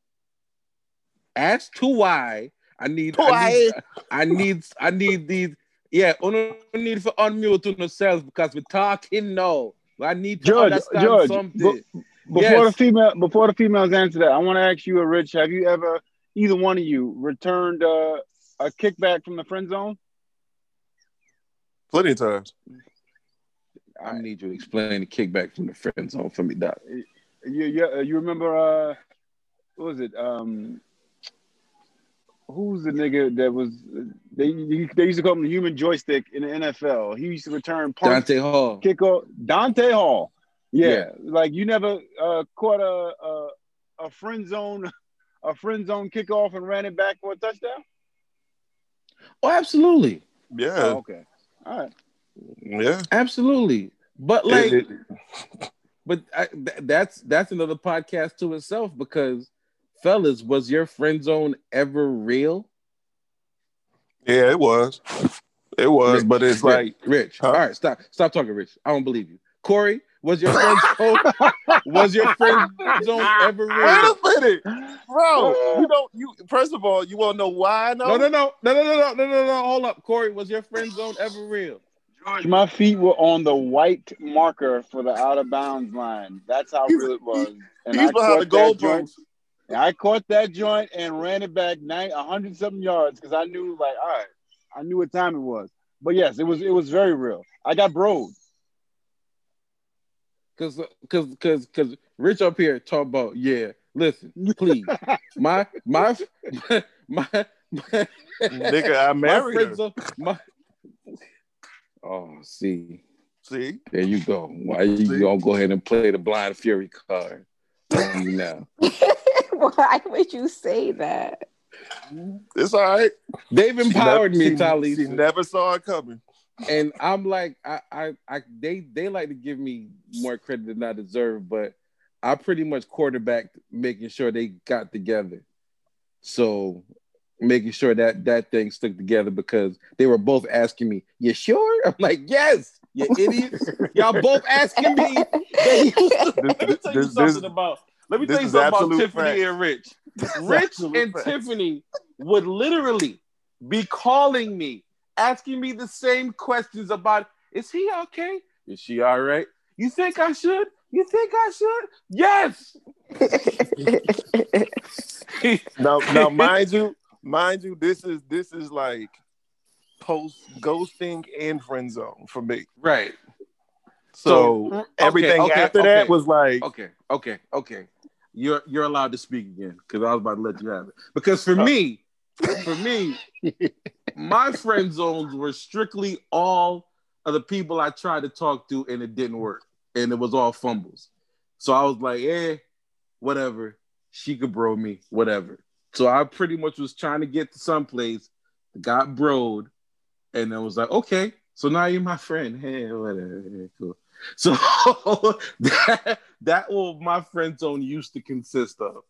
As to why I need I need I need I need these yeah, uno need for unmute yourselves because we're talking now. I need to Judge, understand Judge, something. bu- Before Yes. the female, before the females answer that, I want to ask you, Rich, have you ever, either one of you, returned uh, a kickback from the friend zone? plenty of times. I need you to explain the kickback from the friend zone for me, Doc. You, you, uh, you remember, uh, what was it? Um, who's the nigga that was, they, they used to call him the human joystick in the NFL. He used to return punts, Dante Hall. kick off, Dante Hall. Yeah, Yeah. like you never uh, caught a, a a friend zone, a friend zone kickoff and ran it back for a touchdown. Oh, absolutely, Yeah, Oh, okay, all right. Yeah. absolutely. But like, It- it- but I, th- that's that's another podcast to itself because, fellas, was your friend zone ever real? yeah, it was. It was, Rich, but it's Rich, like Rich. Huh? All right, stop, stop talking, Rich. I don't believe you. Corey, was your friend zone was your friend zone ever Wait real? a minute, bro. Uh, you don't. You first of all, you want to know why? I know. No, no, no, no, no, no, no, no, no, no. Hold up, Corey. Was your friend zone ever real? George, my feet were on the white marker for the out of bounds line. That's how He's- real it was. And He's I behind the caught that joint. goalpost. and I caught that joint and ran it back nine, hundred something yards because I knew, like, all right, I knew what time it was. But yes, it was it was very real. I got broed. Cause, cause, cause, cause Rich up here talk about yeah. Listen, please, my, my, my, my, my Nigga, I my married her. are- my. Oh, see, See, there you go. Why you See? gonna go ahead and play the blind fury card on me now? Why would you say that? it's all right. They've empowered never- me, she- Tali, She never saw it coming. and I'm like, I, I, I, they, they like to give me more credit than I deserve, but I pretty much quarterbacked making sure they got together. So making sure that that thing stuck together because they were both asking me, "You sure?" I'm like, "Yes, you idiots! Y'all both asking me." They used to- let me tell you This- something this- about. Let me tell you something about Tiffany fact. and Rich. Rich and fact. Tiffany would literally be calling me, asking me the same questions about, "Is he okay? Is she all right? You think I should? You think I should? Yes." Now, now, mind you, mind you, this is this is like post ghosting and friend zone for me. right. So, okay, everything okay, after okay. that was like, Okay, okay, okay. you're you're allowed to speak again because I was about to let you have it. Because for me, for me, my friend zones were strictly all of the people I tried to talk to and it didn't work, and it was all fumbles. So I was like, eh, whatever. She could bro me, whatever. So I pretty much was trying to get to someplace, got broed, and then was like, okay, so now you're my friend. Hey, whatever, hey, cool. So that that what my friend zone used to consist of.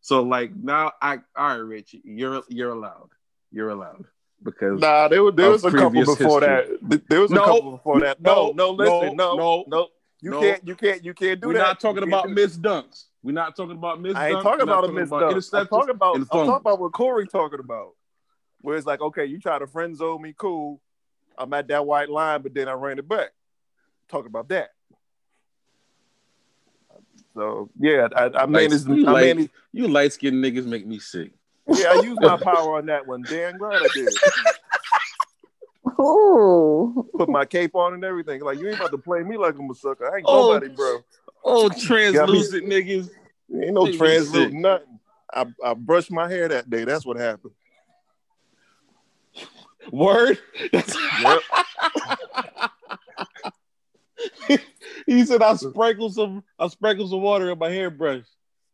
So like now I all right, Rich, you're you're allowed. You're allowed because Nah, there was there was a couple before history. that. There was a No, couple before that. No, no, no, listen, no, no, no, no, You no. can't, you can't, you can't do that. we're not talking about do- Miss Dunks. We're not talking about Miss I ain't Dunks. talking about a miss dunk. I'm talking about. I'm talking about what Corey talking about. Where it's like, okay, you try to friend zone me, cool. I'm at that white line, but then I ran it back. Talk about that. So yeah, I, I mean, it's, I you, like, mean, you light skinned niggas make me sick. yeah, I used my power on that one. Damn glad I did. Ooh. Put my cape on and everything. Like you ain't about to play me like I'm a sucker. I ain't Oh, nobody, bro. Oh, translucent niggas. Ain't no Make me translute sick. nothing. I, I brushed my hair that day. That's what happened. Word. Yep. he said I sprinkled some I sprinkle some water in my hairbrush.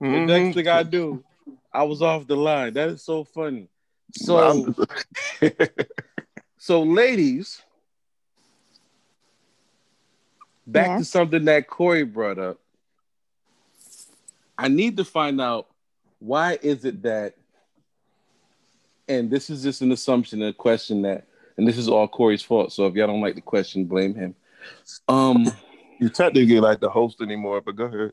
The Mhm. next thing I do, I was off the line. That is so funny. So so ladies, back to something that Corey brought up. I need to find out why is it that and this is just an assumption, a question that, and this is all Corey's fault. So if y'all don't like the question, blame him. Um, you technically like the host anymore, but go ahead.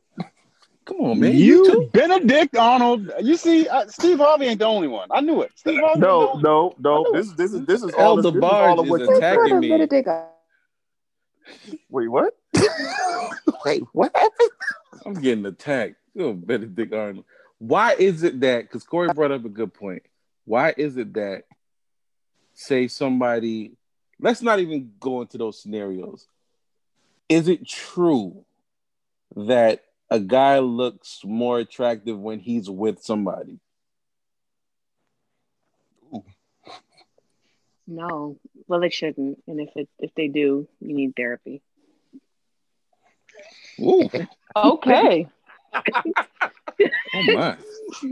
come on, man. you, too. Benedict Arnold. You see, uh, Steve Harvey ain't the only one. I knew it. Steve Harvey. No, ain't no, no. This is this is this is all. Elder This, this is all of what is you attacking me. Benedict. Wait, what? Wait, what happened? I'm getting attacked. Oh, Benedict Arnold. Why is it that? Because Corey brought up a good point. Why is it that, say, somebody, let's not even go into those scenarios. Is it true that a guy looks more attractive when he's with somebody? No, well, they shouldn't. And if it if they do, you need therapy. Ooh, Okay. oh my!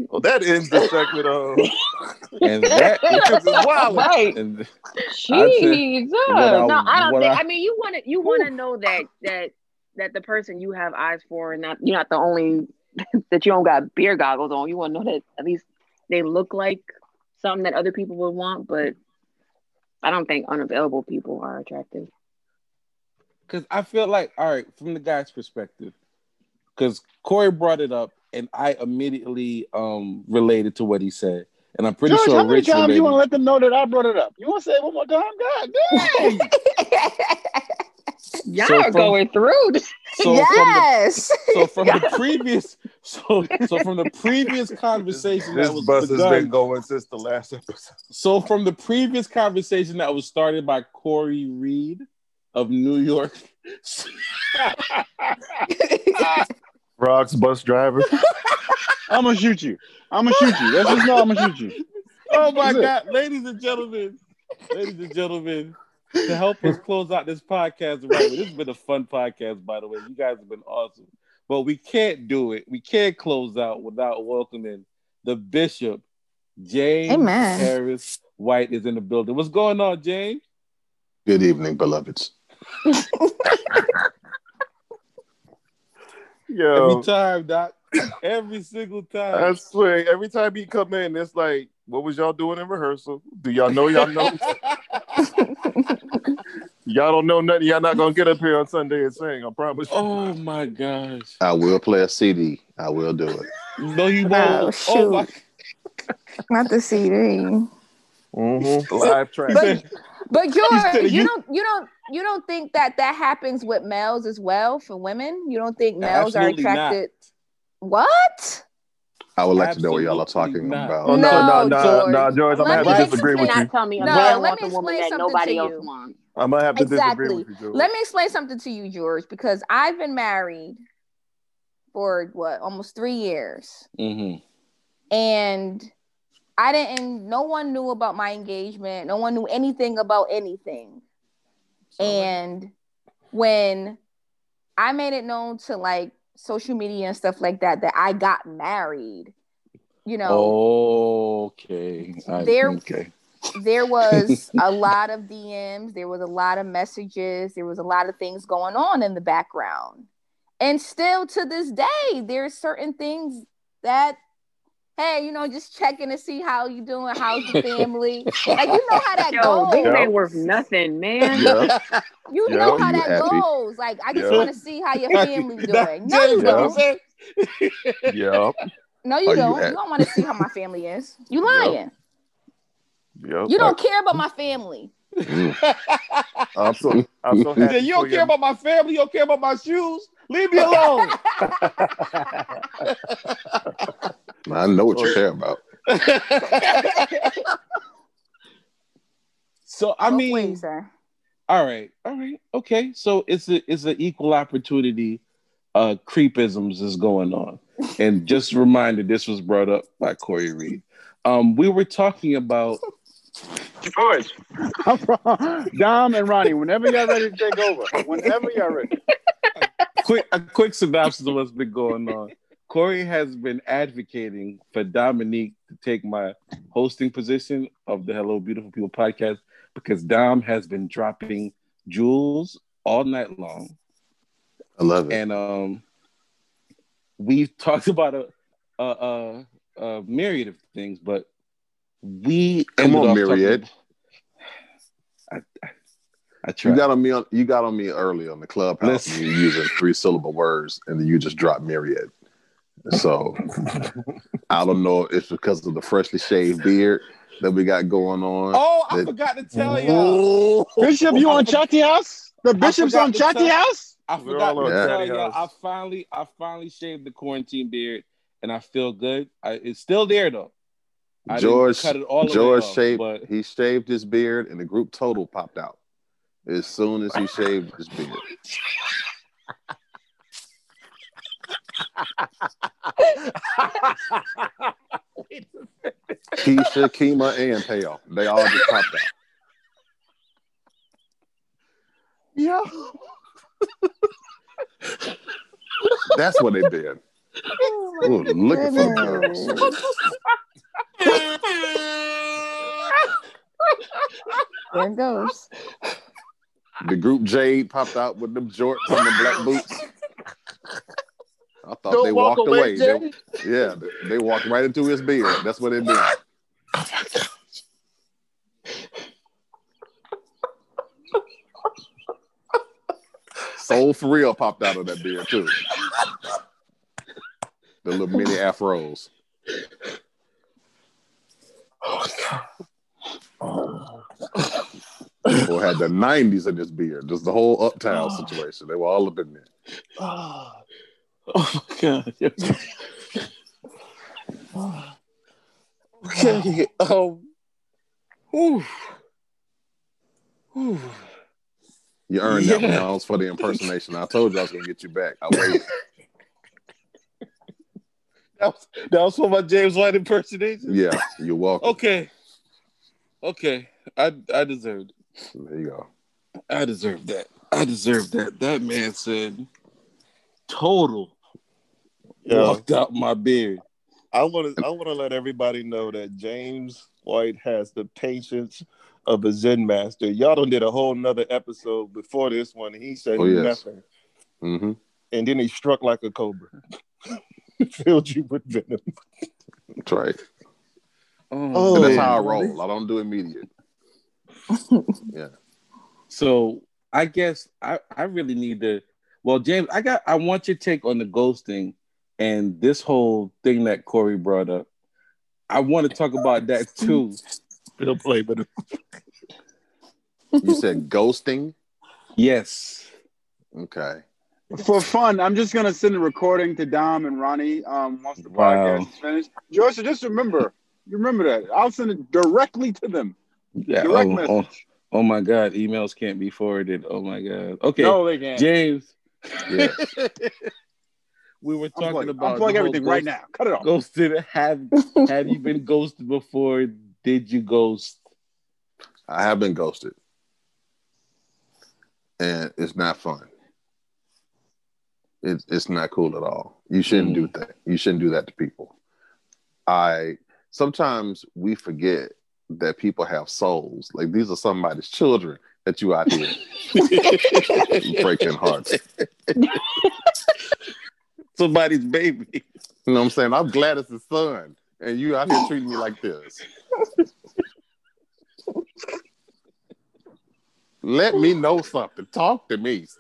Well, that ends the segment um, of. And that is This is wild. right. and Jesus. what I- no, I don't think. I- I, mean, you want to you want to know that that that the person you have eyes for, and not you're not the only that you don't got beer goggles on. You want to know that at least they look like something that other people would want, but I don't think unavailable people are attractive. because I feel like, all right, from the guy's perspective, because Corey brought it up, and I immediately um related to what he said, and I'm pretty George, sure how many Rich times related. you want to let them know that I brought it up? You want to say it one more time? God dang! Y'all So are from- going through. so yes. from the, so from the previous, so so from the previous conversation This that was bus has been going since the last episode. so from the previous conversation that was started by Corey Reed of New York. Rocks bus driver. I'm gonna shoot you. I'm gonna shoot you. Let's just know I'm gonna shoot you. Oh my That's it. God, ladies and gentlemen, ladies and gentlemen, to help us close out this podcast right. This has been a fun podcast, by the way. You guys have been awesome. But we can't do it. We can't close out without welcoming the bishop, James Amen. Harris White, is in the building. What's going on, James? Good evening, beloveds. Yo, Every time, Doc. Every single time. I time. swear, every time he come in, it's like, what was y'all doing in rehearsal? Do y'all know y'all know? y'all don't know nothing. Y'all not gonna get up here on Sunday and sing. I promise. you. oh my gosh. I will play a CD. I will do it. No, you Oh, won't. shoot. Oh my Not the CD. Mm-hmm. Live track. But but said George, you you- don't you don't you don't think that that happens with males as well for women? You don't think males Absolutely are not. attracted? What? I would like to know what y'all are talking not. about. Oh no, no, No, no, George. no, George. I'm Let gonna have to disagree with Cannot you. tell me No, let me explain something to you. wants. I'm gonna have to Exactly. disagree with you, George. Let me explain something to you, George, because I've been married for what almost three years, hmm and I didn't. No one knew about my engagement. No one knew anything about anything. And when I made it known to like social media and stuff like that that I got married, you know, Okay. I- There- okay. there was a lot of DMs, there was a lot of messages, there was a lot of things going on in the background. And still to this day, there's certain things that, hey, you know, just checking to see how you doing, how's the family. like you know how that Yo, these goes. ain't worth nothing, man. Yeah. You Yeah, know how you that happy. goes. Like I just Yeah. want to see how your family doing. No, you don't. you say? No, you Are don't. You, happy? don't want to see how my family is. You lying. Yep. You don't care about my family. Mm. I'm so I'm so happy. said, you don't for care your- about my family, you don't care about my shoes. Leave me alone. I know what you care about. so I mean, ways, sir. all right, all right, okay. So it's a it's an equal opportunity uh creepisms is going on. And just a reminder, this was brought up by Corey Reed. Um, we were talking about Boys, I'm from Dom and Ronnie. Whenever y'all ready to take over, whenever y'all ready. Quick a quick synopsis of what's been going on. Corey has been advocating for Dominique to take my hosting position of the Hello Beautiful People podcast because Dom has been dropping jewels all night long. I love it. And um we've talked about a a, a, a myriad of things, but we Come on, talking- myriad. I, I, I tried. You got on me on you got on me early on the clubhouse. Listen. You using three syllable words, and then you just dropped myriad. So I don't know if it's because of the freshly shaved beard that we got going on. oh, I that- forgot to tell y'all. Bishop, you on Chatty House? The bishop's on to Chatty House? I We're forgot to on tell Daddy y'all. I House. finally, I finally shaved the quarantine beard, and I feel good. I, it's still there though. I George cut it all George off, shaved but he shaved his beard, and the group total popped out as soon as he shaved his beard. Keisha, Kima, and Pale, they all just popped out. Yeah. That's what they did. Oh, looking for the girls. There it goes. The group Jade popped out with them jorts and the black boots. I thought Don't they walk walked away, away. They- yeah, they, they walked right into his beard. That's what it did. Soul for real popped out of that beard too. The little mini afros. Oh, Boy had the '90s in this beard. Just the whole uptown situation. They were all up in there. oh, oh my god. okay. Um. Whew. Whew. You earned that one. Yeah. That was for the impersonation. I told you I was gonna get you back. I waited. That was that was for my James White impersonation. Yeah, you're welcome. Okay. Okay. I I deserved it. There you go. I deserve that. I deserve that. That man said total Yeah. walked out my beard. I want to I want to let everybody know that James White has the patience of a Zen master. Y'all done did a whole nother episode before this one. He said Oh, yes. nothing, hmm and then he struck like a cobra, filled you with venom. That's right. Oh, And that's how I roll. I don't do immediate. Yeah. So I guess I, I really need to well, James, I got I want your take on the ghosting and this whole thing that Corey brought up. I want to talk about that too. Still play with him. You said ghosting. Yes. Okay. For fun, I'm just gonna send a recording to Dom and Ronnie um, once the Wow. podcast is finished. George, so just remember, you remember that. I'll send it directly to them. Yeah. Direct Oh, message. oh, oh my God. Emails can't be forwarded. Oh my God. Okay. No, they can't. James. Yeah. we were talking Unplug, about unplug the everything whole right now. Cut it off. Ghosted. Have Have you been ghosted before? Did you ghost? I have been ghosted, and it's not fun. It's it's not cool at all. You shouldn't do mm. that. You shouldn't do that to people. I sometimes we forget that people have souls. Like these are somebody's children that you out here breaking hearts. Somebody's baby. You know what I'm saying? I'm glad it's his son, and you out here treating me like this. Let me know something. Talk to me.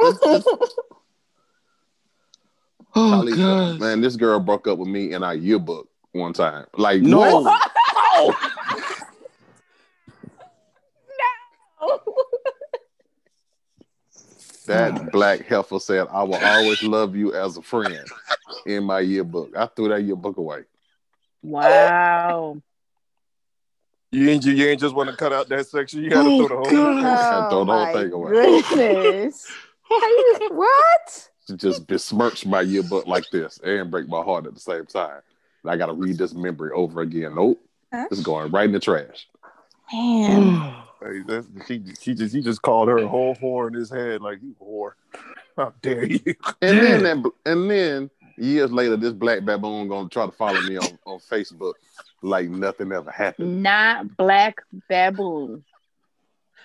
Oh Talisa, man, this girl broke up with me in our yearbook one time. Like No. what? Oh. That black heifer said, "I will always love you as a friend." In my yearbook, I threw that yearbook away. Wow. You ain't you ain't just want to cut out that section. You got to Oh, throw the whole. thing. And throw the whole thing away. Oh goodness. How you- what? to just besmirch my yearbook like this and break my heart at the same time. And I got to read this memory over again. Nope, Huh? it's going right in the trash. Man. Hey, that's, she she just he just called her a whole whore in his head like you whore. How dare you? And then that, and then years later, this black baboon gonna try to follow me on, on Facebook like nothing ever happened. Not black baboon.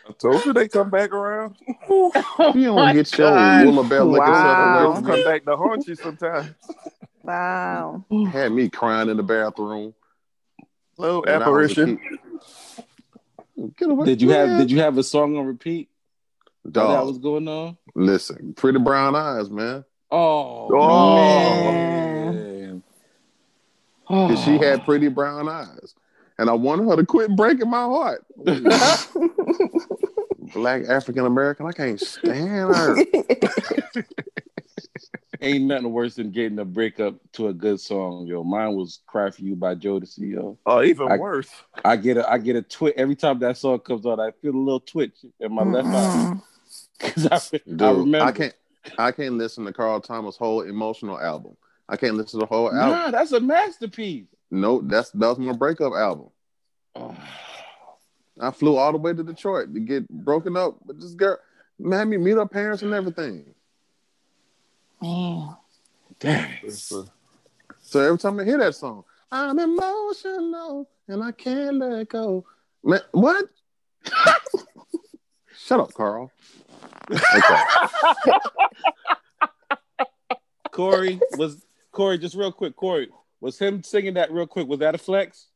I told you they come back around. Oh You don't oh my get your God. Willabelle looking Wow. They'll come back to haunt you sometimes. Wow. Had me crying in the bathroom. Little And I was a apparition. Kid. Get away. Did you have. Did you have a song on repeat? While that was going on. listen, pretty brown eyes, man. Oh, Oh. man. Oh. 'Cause she had pretty brown eyes. And I wanted her to quit breaking my heart. Black African American, I can't stand her. Ain't nothing worse than getting a breakup to a good song, yo. Mine was "Cry for You" by Jodeci, yo. Oh, even I- worse. I get a I get a twitch every time that song comes on. I feel a little twitch in my left eye mm-hmm. because I, Dude, I I, can't I can't listen to Carl Thomas' whole emotional album. I can't listen to the whole album. Nah, that's a masterpiece. No, that's that was my breakup album. Oh. I flew all the way to Detroit to get broken up with this girl. Made me meet her parents and everything. Man. Damn. So every time I hear that song, I'm emotional and I can't let go. Man, what? Shut up, Carl. Okay. Corey was Corey. Just real quick, Corey was him singing that real quick. Was that a flex?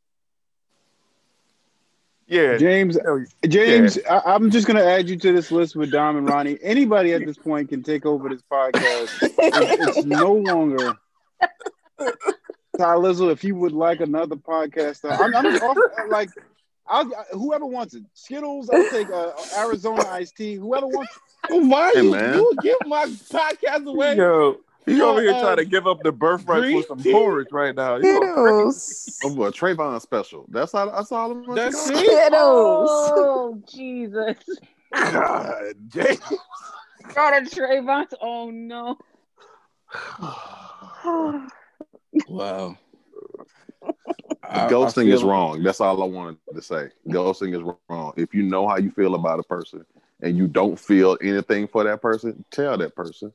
Yeah. James, Hell, James, I, I'm just gonna add you to this list with Dom and Ronnie. Anybody at this point can take over this podcast. It's, it's no longer Ty Lizzo. If you would like another podcast, uh, I'm, I'm off, like, I'll, whoever wants it. Skittles, I'll take uh, Arizona iced tea. Whoever wants. Why Hey, you, man. you give my podcast away? Yo, he over here uh, trying to give up the birthright for some tea? porridge right now. You know, Skittles. Oh, boy, Trayvon special. That's all. That's all I'm gonna That's Skittles. Oh Jesus! God, James. Got a Trayvon. Oh no! Wow. I- I Ghosting is feel- wrong. That's all I wanted to say. Ghosting is wrong. If you know how you feel about a person and you don't feel anything for that person, tell that person.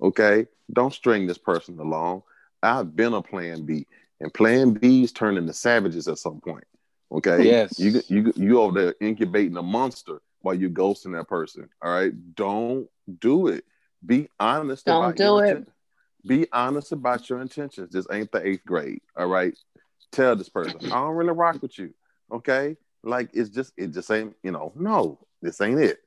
Okay? Don't string this person along. I've been a plan B, and plan B's turn into savages at some point. Okay? Yes. You you you over there incubating a monster while you ghosting that person. All right? Don't do it. Be honest. Don't about do your it. inten- Be honest about your intentions. This ain't the eighth grade. All right? Tell this person, I don't really rock with you. Okay? Like it's just it just ain't, you know, no, this ain't it.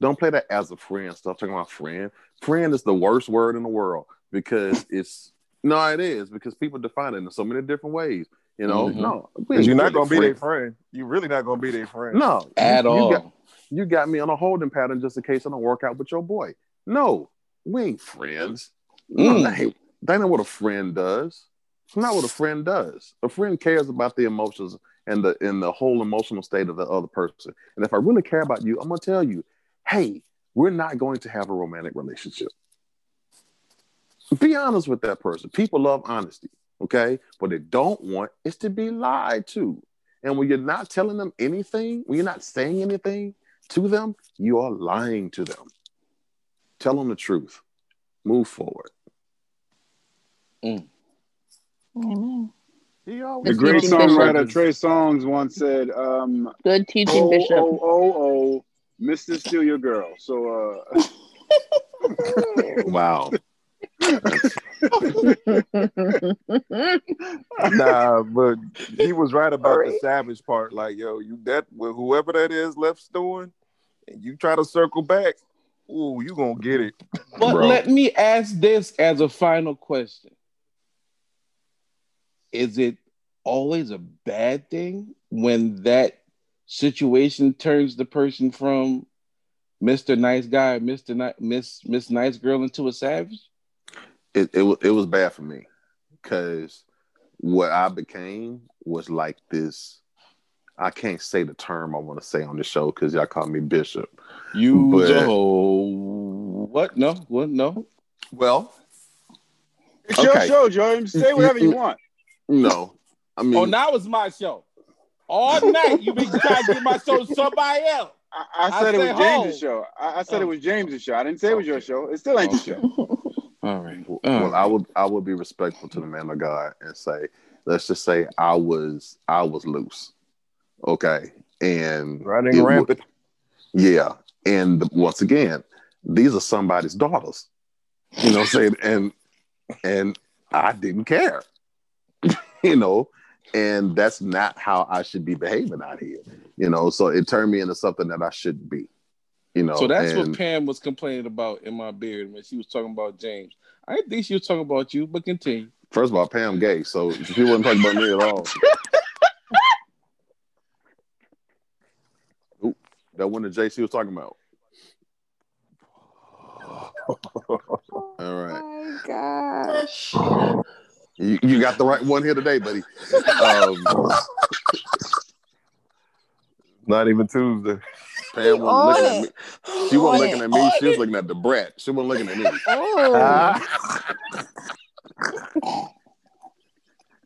Don't play that as a friend. Stop talking about friend. Friend is the worst word in the world because it's no, it is because people define it in so many different ways. You know, Mhm. no, Because you're not gonna be their friend. You're really not gonna be their friend. No, At you, all. You got, you got me on a holding pattern just in case I don't work out with your boy. No, we ain't friends. No, Mm. that, ain't, that ain't what a friend does. It's not what a friend does. A friend cares about the emotions and the and the whole emotional state of the other person. And if I really care about you, I'm gonna tell you, hey, we're not going to have a romantic relationship. Be honest with that person. People love honesty, okay? What they don't want is to be lied to. And when you're not telling them anything, when you're not saying anything to them, you are lying to them. Tell them the truth. Move forward. Amen. The great songwriter Trey Songz once said, um, Good teaching, "Oh Bishop. oh oh oh, Mister Steal Your Girl." So uh, wow. Nah, but he was right about the savage part. Like, yo, you that well, whoever that is left stewing, and you try to circle back, ooh, you gonna get it. But Bro. let me ask this as a final question. Is it always a bad thing when that situation turns the person from Mr. Nice Guy, Mr. Ni- Miss Miss Nice Girl into a savage? It it, it was bad for me because what I became was like this. I can't say the term I want to say on the show because y'all call me Bishop. You But- the whole what? No, what? No. Well, it's your show, Joe. Say whatever you want. no, I mean, Oh, now it's my show. All night you been trying to get my show to somebody else. I, I I said it was James's ho. show. I, I said Oh. it was James's show. I didn't say it was your show. It still ain't your show. All right. well, I would I would be respectful to the man of God and say, let's just say I was I was loose, okay, and Running it wa- rampant. Yeah. And once again, these are somebody's daughters. You know what I'm saying? And and I didn't care. you know, and that's not how I should be behaving out here. You know, so it turned me into something that I shouldn't be. You know, So that's and- what Pam was complaining about in my beard when she was talking about James. I didn't think she was talking about you, but continue. First of all, Pam gay, so she wasn't talking about me at all. Oop, that one that JC was talking about. All right. Oh my gosh. You, you got the right one here today, buddy. Um, Not even Tuesday. Pam wasn't On looking at me. She wasn't On looking at me. She was looking at the brat. She wasn't looking at me. Oh. Ah.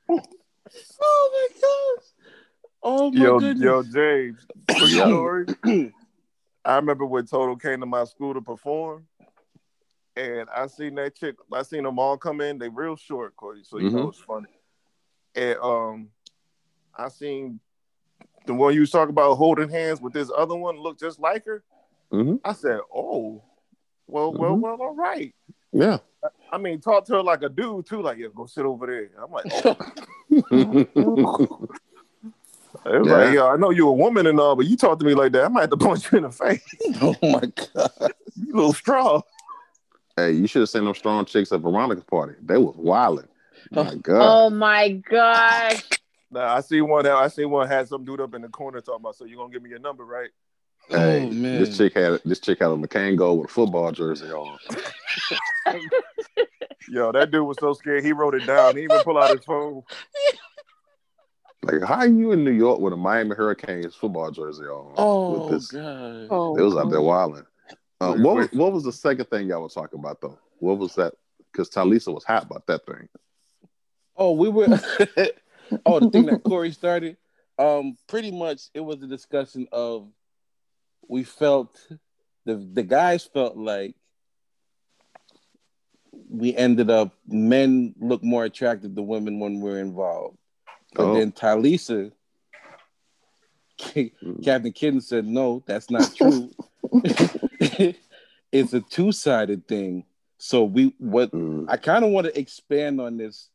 Oh my gosh. Oh my yo, goodness. yo, James. Quick Yeah. story. I remember when Total came to my school to perform, and I seen that chick. I seen them all come in. They real short, Corey. So you know Mhm. it's funny. And um, I seen the one you was talking about holding hands with this other one look just like her. Mhm. I said, "Oh, well, well, Mhm. well, all right." Yeah. I mean, talk to her like a dude too. Like, yeah, go sit over there. I'm like, oh. Yeah. like, yo, I know you're a woman and all, but you talk to me like that, I might have to punch you in the face. Oh my god. You little straw. Hey, you should have seen them strong chicks at Veronica's party. They was wilding. Oh my God. Oh my gosh. Nah, I see one. That I see one had some dude up in the corner talking about. So you gonna give me your number, right? hey, oh man. this chick had this chick had a McCain gold with a football jersey on. Yo, that dude was so scared. He wrote it down. He even pull out his phone. Like, how are you in New York with a Miami Hurricanes football jersey on? Oh with this, god. Oh, it was out there oh. wilding. Uh, what was what was the second thing y'all were talking about though? What was that? Because Talisa was hot about that thing. Oh, we were. oh, the thing that Corey started. Um, pretty much it was a discussion of we felt the the guys felt like we ended up men look more attractive to women when we're involved. But Oh. then Talisa Captain Kitten said, no, that's not true. it's a two-sided thing. So we what Mm. I kind of want to expand on this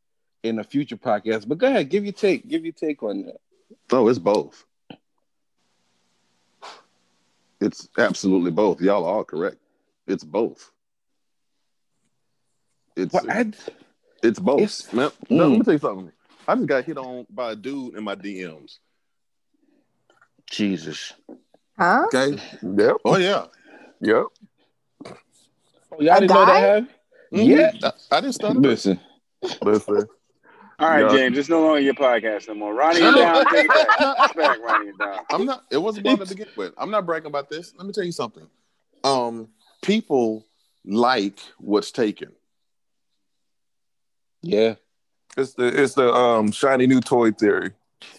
in a future podcast, but go ahead, give your take, give your take on that. No, it's both. It's absolutely both. Y'all are all correct. It's both. It's But I, it's both. it's- Man, no, let Mm. me tell you something. I just got hit on by a dude in my DMs. Jesus. Huh? Okay. Yep. Oh yeah. Yep. Oh, y'all A didn't know guy? that? Have? Mhm. Yeah. I, I didn't start it. Listen, Listen. All right, Yeah. James. It's no longer your podcast no more. Ronnie and down. Take it back. Take it back, Ronnie and down. I'm not. It wasn't about to begin with. I'm not bragging about this. Let me tell you something. Um, people like what's taken. Yeah. It's the it's the um shiny new toy theory.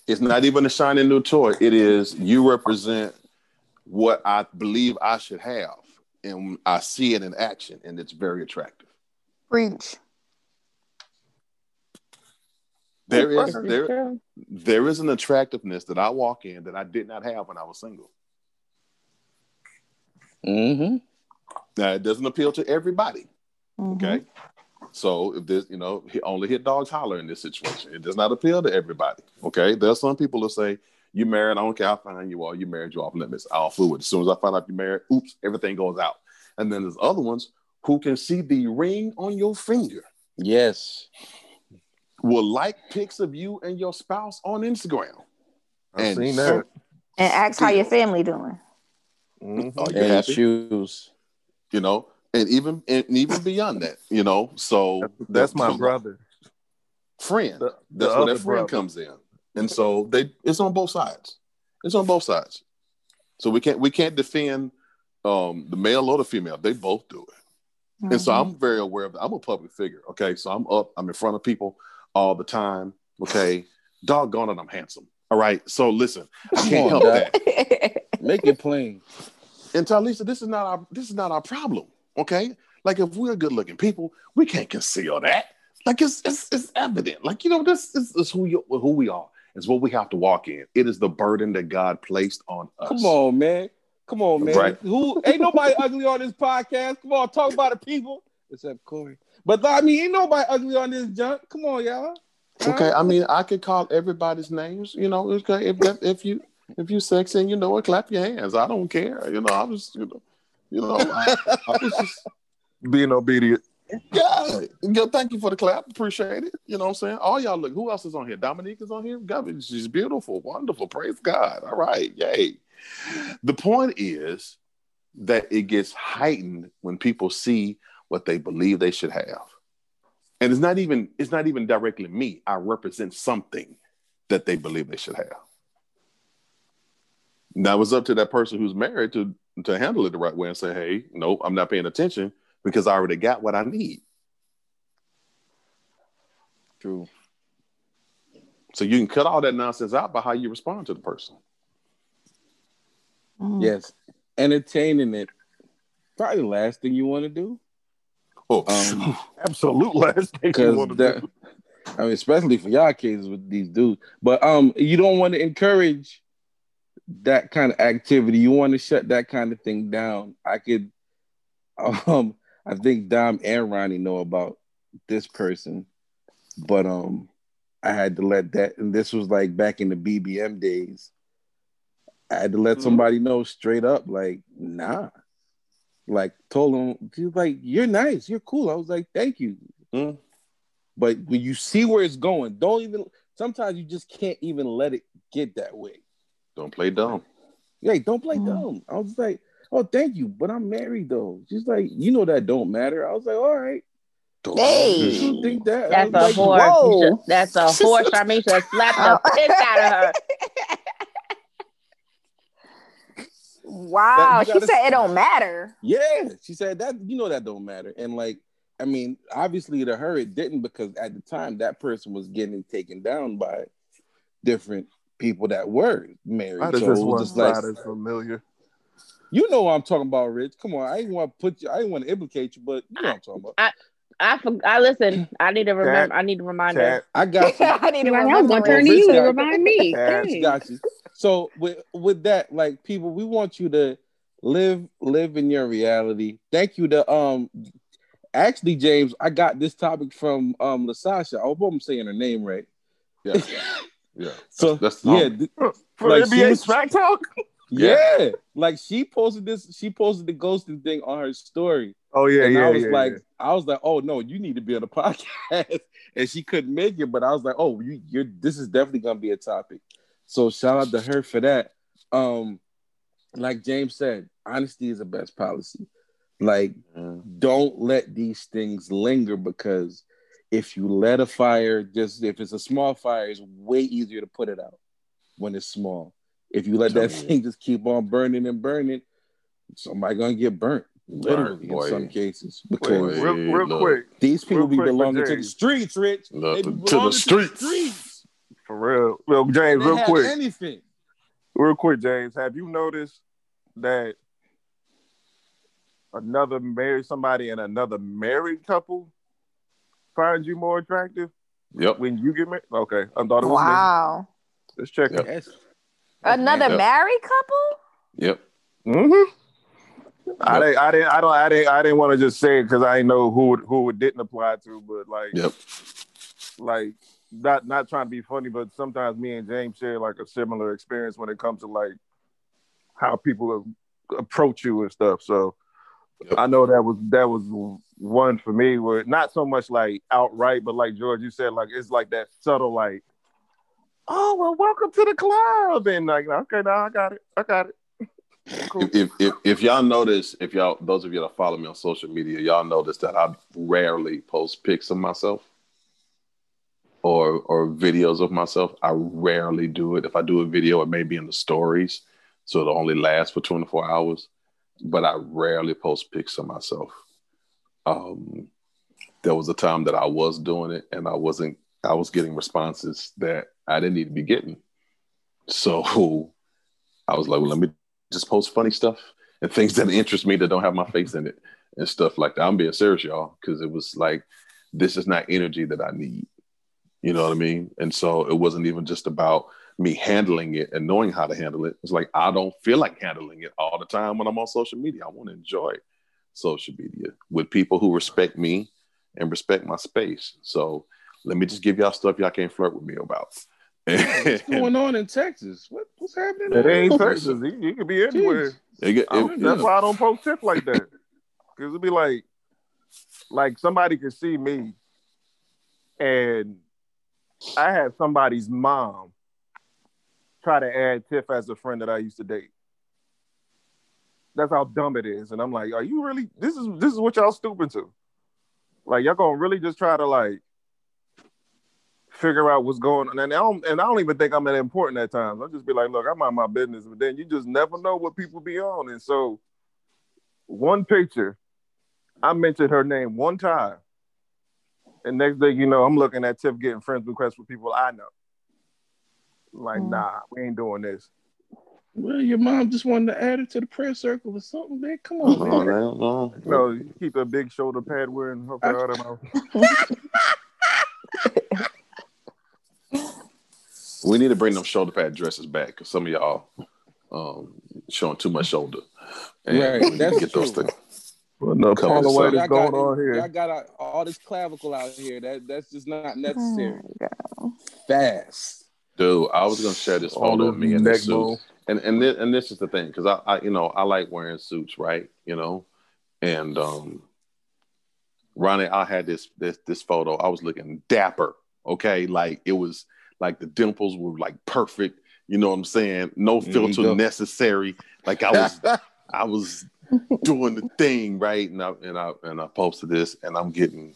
It's not even a shiny new toy. It is you represent what I believe I should have, and I see it in action, and it's very attractive. Preach. There is there, there is an attractiveness that I walk in that I did not have when I was single. Mm-hmm. Now it doesn't appeal to everybody. Mhm. Okay. So if this, you know, he only hit dogs holler in this situation. It does not appeal to everybody. Okay. There are some people that say, you married, I don't care how fine you are, you married, you off limits. I'll fool with it. As soon as I find out you're married, oops, everything goes out. And then there's other ones who can see the ring on your finger, Yes. will like pics of you and your spouse on Instagram. I've And seen that. And ask how your family doing. Mhm. Are you And happy? shoes. You know, and even and even beyond that, you know. So That's my brother. friend. The- That's the where that friend brother. comes in, and so they it's on both sides. It's on both sides. So we can't we can't defend um, the male or the female. They both do it, and so Mhm. I'm very aware of. That. I'm a public figure. Okay, so I'm up. I'm in front of people all the time. Okay, doggone it, I'm handsome. All right. So listen, I can't on, help Doc. that. Make it plain. And Talisa, this is not our this is not our problem. Okay, like if we're good looking people, we can't conceal that. Like it's it's, it's evident. Like you know, this is, is who you who we are. It's what we have to walk in. It is the burden that God placed on us. Come on, man. Come on, man. Right. Who ain't nobody ugly on this podcast? Come on, talk about the people. Except Corey. But I mean, ain't nobody ugly on this junk. Come on, y'all. Huh? Okay, I mean, I could call everybody's names. You know, okay, if that, if you if you sexy and you know it, clap your hands. I don't care. You know, I was you know, you know, I, I was just Being obedient. Yeah, thank you for the clap. Appreciate it. You know what I'm saying? All y'all look. Who else is on here? Dominique is on here. God, she's beautiful, wonderful. Praise God. All right, yay. The point is that it gets heightened when people see what they believe they should have, and it's not even it's not even directly me. I represent something that they believe they should have. Now it's up to that person who's married to to handle it the right way and say, "Hey, no, I'm not paying attention." Because I already got what I need. True. So you can cut all that nonsense out by how you respond to the person. Mhm. Yes. Entertaining it. Probably the last thing you want to do. Oh, Um, Absolute last thing you want to that, do. I mean, especially for y'all cases with these dudes. But um, you don't want to encourage that kind of activity. You want to shut that kind of thing down. I could, um, I think Dom and Ronnie know about this person, but um, I had to let that. And this was like back in the BBM days. I had to let Mhm. somebody know straight up, like, nah. Like told him, he like, "You're nice, you're cool." I was like, "Thank you." Mm. But when you see where it's going, don't even. Sometimes you just can't even let it get that way. don't play dumb. Like, don't play Mhm. dumb. I was like, "Oh, thank you," but I'm married though. She's like, "You know that don't matter." I was like, "All right." Hey. You think that. That's a like, whore. You whoa. should- That's a whore. Charmaine should have slapped the piss out of her. Wow, she said it don't matter. Yeah, she said that. You know that don't matter. And like, I mean, obviously to her it didn't because at the time that person was getting taken down by different people that were married. Why does so this one just like, side familiar? You know what I'm talking about, Rich. Come on, I didn't want to put you. I didn't want to implicate you, but you know what I'm talking about. I for, I listen. I need to remember. I need a reminder. Cat, I got you. I need to Like, I was gonna turn to you Rich got- remind me. Cat, Got you. So with with that, like people, we want you to live live in your reality. Thank you to um actually James, I got this topic from um Lasasha. I hope I'm saying her name right. Yeah, yeah. So That's the yeah, homie. th- for Like, she NBA was- Smack Talk. Yeah, Like she posted this, she posted the ghosting thing on her story. Oh yeah, and yeah, I was yeah, like, yeah. I was like, oh no, you need to be on the podcast. and she couldn't make it, but I was like, oh, you, you're this is definitely gonna be a topic. So shout out to her for that. Um, like James said, honesty is the best policy. Like, don't let these things linger because if you let a fire, just if it's a small fire, it's way easier to put it out when it's small. If you let that thing just keep on burning and burning, somebody gonna get burnt. Literally, Boy. in some cases, Wait, because real, real look. quick, these people real be quick for belonging to the streets, Rich. Look, They to be the belonging streets. for real. Well, James, They real have quick, anything. real quick, James. Have you noticed that another married somebody and another married couple find you more attractive Yep. when you get married? Okay, I thought it was me. Wow. Let's check Yep. it. Yes. Another Yep. married couple? Yep. Mm-hmm. I didn't, I didn't, I don't, I didn't, I didn't want to just say it because I didn't know who who it didn't apply to, but like, Yep. like not not trying to be funny, but sometimes me and James share like a similar experience when it comes to like how people approach you and stuff. So Yep. I know that was that was one for me where not so much like outright, but like George, you said like it's like that subtle like, oh well, welcome to the club, and like okay, now I got it, I got it. Cool. If, if if y'all notice, if y'all those of you that follow me on social media, y'all notice that I rarely post pics of myself or or videos of myself. I rarely do it. If I do a video, it may be in the stories, so it'll only last for 24 hours. But I rarely post pics of myself. Um, there was a time that I was doing it, and I wasn't. I was getting responses that I didn't need to be getting. So I was like, well, let me just post funny stuff and things that interest me that don't have my face in it and stuff like that. I'm being serious, y'all, because it was like, this is not energy that I need. You know what I mean? And so it wasn't even just about me handling it and knowing how to handle it. It's like I don't feel like handling it all the time when I'm on social media. I want to enjoy social media with people who respect me and respect my space. So let me just give y'all stuff y'all can't flirt with me about. What's going on in Texas? What, what's happening? It ain't? Texas. He, he could be anywhere. It get- I it- don't- that's why I don't post shit like that. Cause it'd be like, like somebody could see me, and I had somebody's mom try to add Tiff as a friend that I used to date. That's how dumb it is, and I'm like, are you really? This is this is what y'all stupid to. Like y'all gonna really just try to like figure out what's going on, and I don't and I don't even think I'm that important at times. I'll just be like, look, I'm on my business, but then you just never know what people be on, and so one picture, I mentioned her name one time, and next thing you know, I'm looking at Tiff getting friends requests with people I know. Like, Mm. nah, we ain't doing this. Well, your mom just wanted to add it to the prayer circle or something, man. Come on, man. no, no. You know, you keep a big shoulder pad wearing. Okay, I don't know. We need to bring them shoulder pad dresses back because some of y'all um, showing too much shoulder. And Right, we that's get those things. Well, no, Come Paula on, White son. is going got, on here. y'all got uh, all this clavicle out here. That that's just not necessary. Oh, Fast. Dude, I was gonna share this All photo of me in neck this suit, and and this, and this is the thing because I, I you know I like wearing suits, right? You know, and um, Ronnie, I had this this this photo. I was looking dapper, okay, like it was like the dimples were like perfect. You know what I'm saying? No filter necessary. Like I was I was doing the thing right, and I and I and I posted this, and I'm getting,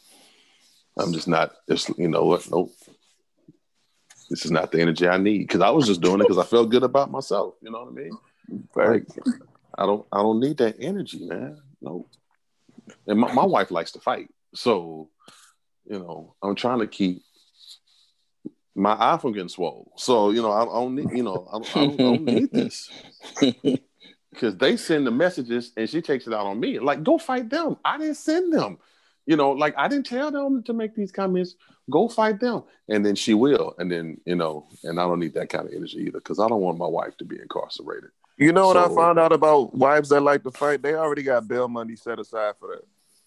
I'm just not, just you know what? Nope, this is not the energy I need because I was just doing it because I felt good about myself. You know what I mean? Like I don't, I don't need that energy, man. No, and my, my wife likes to fight, so you know I'm trying to keep my eye from getting swollen. So you know I, I don't need, you know I, don't- I, don't, I don't need this because they send the messages and she takes it out on me. Like, go fight them. I didn't send them. You know, like I didn't tell them to make these comments. Go fight them, and then she will. And then you know, and I don't need that kind of energy either because I don't want my wife to be incarcerated. You know what I found out about wives that like to fight? They already got bail money set aside for that.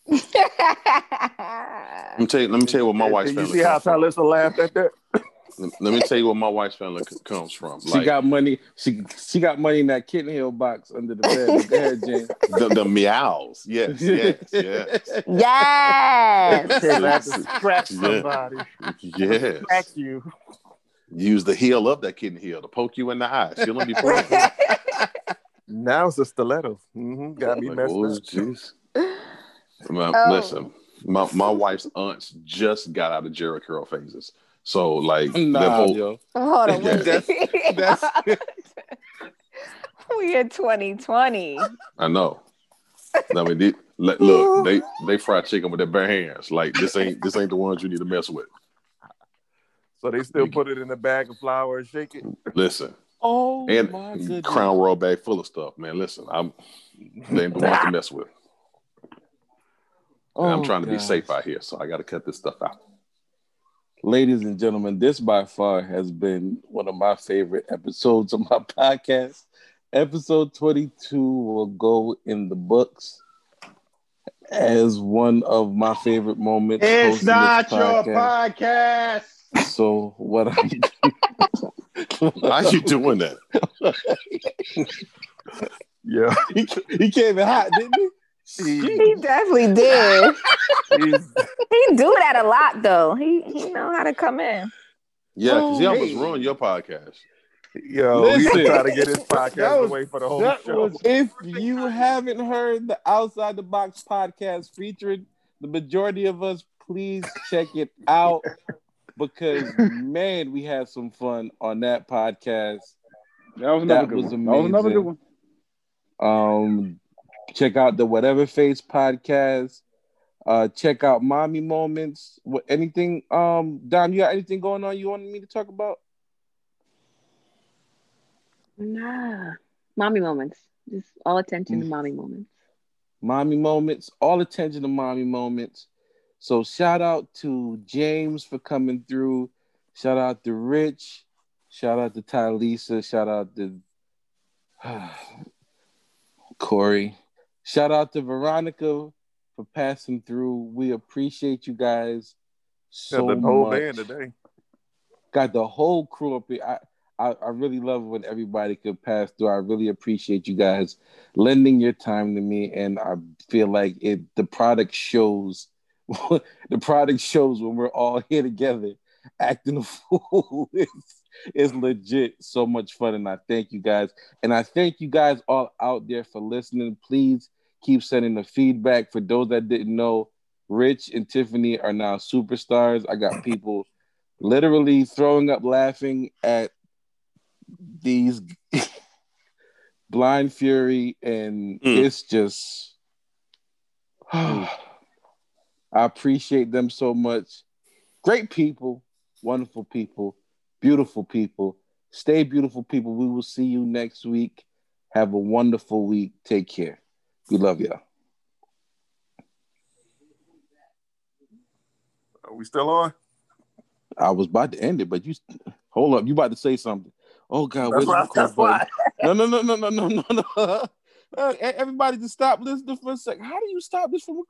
Let me tell you. Let me tell you what my wife's Did you see how comes from. Talissa laughed at that? Let let me tell you what my wife's family c- comes from. She Like got money. She she got money in that kitten hill box under the bed. Go ahead, Jen. the, the meows. Yes, yes, yes, yes. They have to scratch somebody. yes. Scratch you. Use the heel of that kitten heel to poke you in the eye. She'll be playing. Now it's a stiletto. Mm-hmm. Got me Like, messed oh, up. jeez. My- Oh. Listen, my, my wife's aunts just got out of Jheri curl phases. So like that Nah, whole yo. Hold on. Yeah. wait. That's- we in 2020. I know. I mean, they, look, they they fry chicken with their bare hands. Like this ain't this ain't the ones you need to mess with. So they still put it in a bag of flour and shake it. Listen, Oh and my goodness. crown royal bag full of stuff, man. Listen, I'm they ain't the ones to mess with. And I'm Oh, trying to be safe out here, so I got to cut this stuff out. Ladies and gentlemen, this by far has been one of my favorite episodes of my podcast. Episode 22 will go in the books as one of my favorite moments. It's hosting this not your podcast. podcast. So what I'm doing. How are you doing that? Yeah. he, he came in hot, didn't he? He definitely did. He do that a lot though. He he know how to come in. Yeah, because he almost ruined your podcast. Yo, he's Listen. trying to get his That podcast was- away for the whole show. was- If you haven't heard the Outside the Box podcast featuring the majority of us, please check it out because man, we had some fun on that podcast. That was another That good was one. That was another good one. Um, check out the Whatever Face podcast. Uh, check out Mommy Moments. What anything? Um, Dom, you got anything going on you wanted me to talk about? Nah. Mommy moments. Just all attention to mommy moments. mommy moments, all attention to mommy moments. So shout out to James for coming through. Shout out to Rich. Shout out to Tylisa. Shout out to Corey. Shout out to Veronica for passing through. We appreciate you guys so Got the whole much. band today. Got the whole crew up here. I, I, I really love when everybody could pass through. I really appreciate you guys lending your time to me, and I feel like it. The product shows. the product shows when we're all here together, acting a fool. it's, it's legit so much fun, and I thank you guys, and I thank you guys all out there for listening. Please keep sending the feedback. For those that didn't know, Rich and Tiffany are now superstars. I got people literally throwing up laughing at these blind fury and Mm. it's just I appreciate them so much. Great people, wonderful people, beautiful people. Stay beautiful people. We will see you next week. Have a wonderful week. Take care. We love y'all. Are we still on? I was about to end it, but you hold up. You about to say something. Oh God, That's why. That's why. No, no, no, no, no, no, no, no. Uh, everybody just stop listening for a second. How do you stop this from